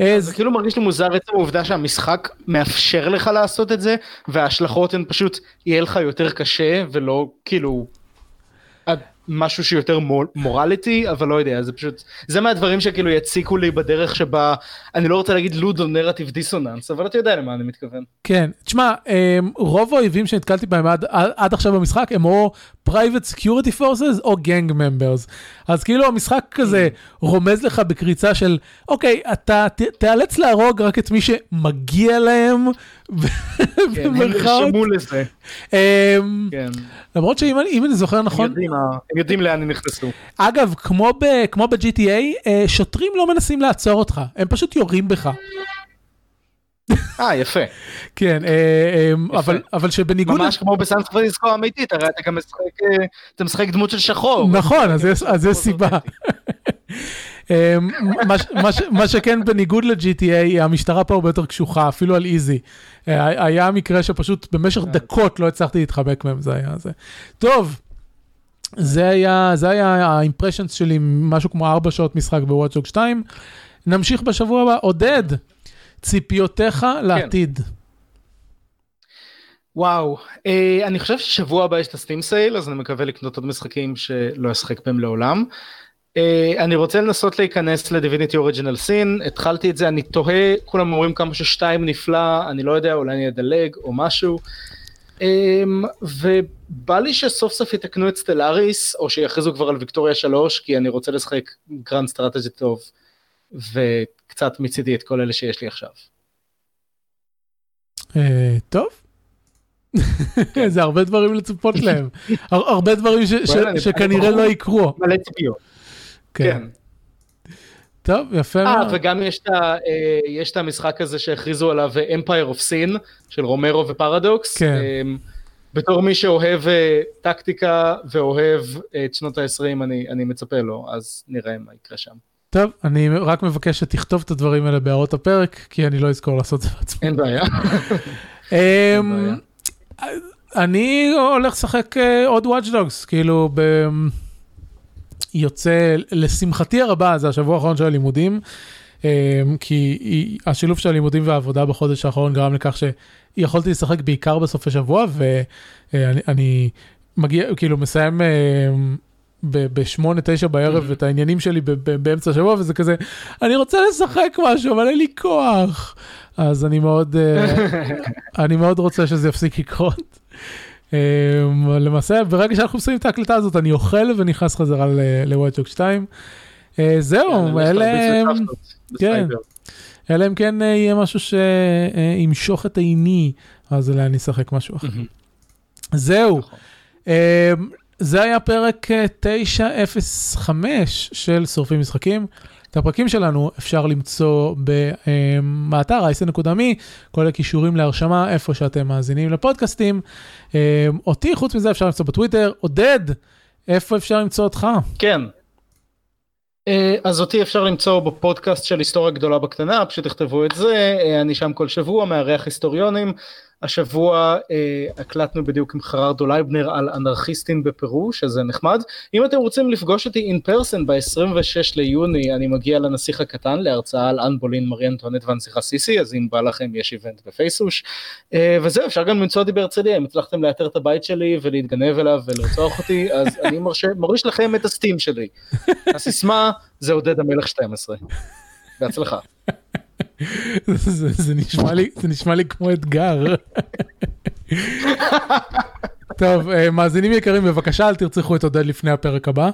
אה, זה כאילו מרגיש לי מוזר עצם העובדה שהמשחק מאפשר לך לעשות את זה, וההשלכות הן פשוט יהיה לך יותר קשה ולא כאילו משהו שיותר מור- מורליטי, אבל לא יודע, זה פשוט, זה מהדברים שכאילו יציקו לי בדרך שבה, אני לא רוצה להגיד לודו נרטיב דיסוננס, אבל אתה יודע למה אני מתכוון. כן, תשמע, אמ, רוב האויבים שנתקלתי בהם עד, עד עכשיו במשחק הם או private security forces או gang members. אז כאילו המשחק כזה רומז לך בקריצה של, אוקיי, אתה תיאלץ להרוג רק את מי שמגיע להם, כן, הם במרכאות. נרשמו לזה, אמ, כן. למרות שאם אני- זוכר הם נכון, יודעים הם יודעים לאן הם נכנסו. אגב, כמו ב- כמו ב-GTA, אה, שוטרים לא מנסים לעצור אותך, הם פשוט יורים בך. אה, יפה. כן, אה, אמ, אבל אבל שבניגוד... ממש כמו בסן פרנסיסקו האמיתית, הרי אתה גם משחק, אה, משחק דמות של שחור. נכון, אז יש סיבה. אמ, מה שכן, בניגוד ל-GTA, המשטרה פה הרבה יותר קשוחה, אפילו על איזי. אה, היה מקרה שפשוט במשך דקות לא הצלחתי להתחבק מהם, זה היה זה. טוב, זה היה, זה היה האימפרשנס שלי, משהו כמו ארבע שעות משחק בוואטשוק 2. נמשיך בשבוע הבא. עודד, ציפיותיך לעתיד. וואו, אה, אני חושב ששבוע הבא יש את הסטים סייל, אז אני מקווה לקנות עוד משחקים שלא אשחק בהם לעולם. אה, אני רוצה לנסות להיכנס לדיביניטי אוריג'ינל סין, התחלתי את זה, אני תוהה, כולם אומרים כמה ששתיים נפלא, אני לא יודע, אולי אני אדלג או משהו. אה, ובא לי שסוף סוף יתקנו את Stellaris, או שיכריזו כבר על ויקטוריה 3, כי אני רוצה לשחק grand strategy טוב, וקצת מיציתי את כל אלה שיש לי עכשיו. אה, טוב. זה הרבה דברים לצפות להם. הר- הרבה דברים שכנראה. לא יקרו. מלא ציפיות. כן. טוב, יפה אה, מאוד. וגם יש את, ה, אה, יש את המשחק הזה שהכריזו עליו אה, Empire of Sin של רומרו ופרדוקס. כן. אה, בתור מי שאוהב אה, טקטיקה ואוהב אה, את שנות ה-20 אני, אני מצפה לו, אז נראה מה יקרה שם. טוב, אני רק מבקש שתכתוב את הדברים האלה בהערות הפרק, כי אני לא אזכור לעשות את זה בעצמי. אין בעיה. אמ, אני הולך לשחק אה, עוד Watch Dogs, כאילו, ב... יוצא, לשמחתי הרבה, זה השבוע האחרון של הלימודים, אמ, כי השילוב של הלימודים והעבודה בחודש האחרון גרם לכך שיכולתי לשחק בעיקר בסופי שבוע, ואני אני מגיע, כאילו, מסיים אמ, בשמונה, תשע בערב את העניינים שלי באמצע השבוע, וזה כזה, אני רוצה לשחק משהו, אבל אין לי כוח. אז אני מאוד, אה, אני מאוד רוצה שזה יפסיק לקרות. אמ, למעשה, ברגע שאנחנו מסיימים את ההקלטה הזאת, אני אוכל ונכנס חזרה לוואטשוק 2. אה, זהו, אלה, כן. אלא אם כן אה, יהיה משהו שימשוך את עיני, אז אולי אני אשחק משהו אחר. זהו. נכון. אמ, זה היה פרק אה, 905 של שורפים משחקים. את הפרקים שלנו אפשר למצוא באתר אייסן.מי, כל הקישורים להרשמה איפה שאתם מאזינים לפודקאסטים. אמ, אותי, חוץ מזה, אפשר למצוא בטוויטר. עודד, איפה אפשר למצוא אותך? כן. אה, אז אותי אפשר למצוא בפודקאסט של היסטוריה גדולה בקטנה, פשוט תכתבו את זה, אה, אני שם כל שבוע, מארח היסטוריונים. השבוע אה, הקלטנו בדיוק עם חררדו לייבנר על אנרכיסטים בפרו, שזה נחמד. אם אתם רוצים לפגוש אותי in person ב-26 ליוני, אני מגיע לנסיך הקטן להרצאה על אן בולין, מרי אנטואנט והנסיכה סיסי, אז אם בא לכם יש event בפייסוש. אה, וזהו, אפשר גם למצוא אותי בהרצליה, אם הצלחתם לאתר את הבית שלי ולהתגנב אליו ולרצוח אותי, אז אני מרשה, מוריש לכם את הסטים שלי. הסיסמה זה עודד המלך 12. בהצלחה. זה, זה, נשמע לי, זה נשמע לי כמו אתגר. טוב, אה, מאזינים יקרים, בבקשה אל תרצחו את עודד לפני הפרק הבא.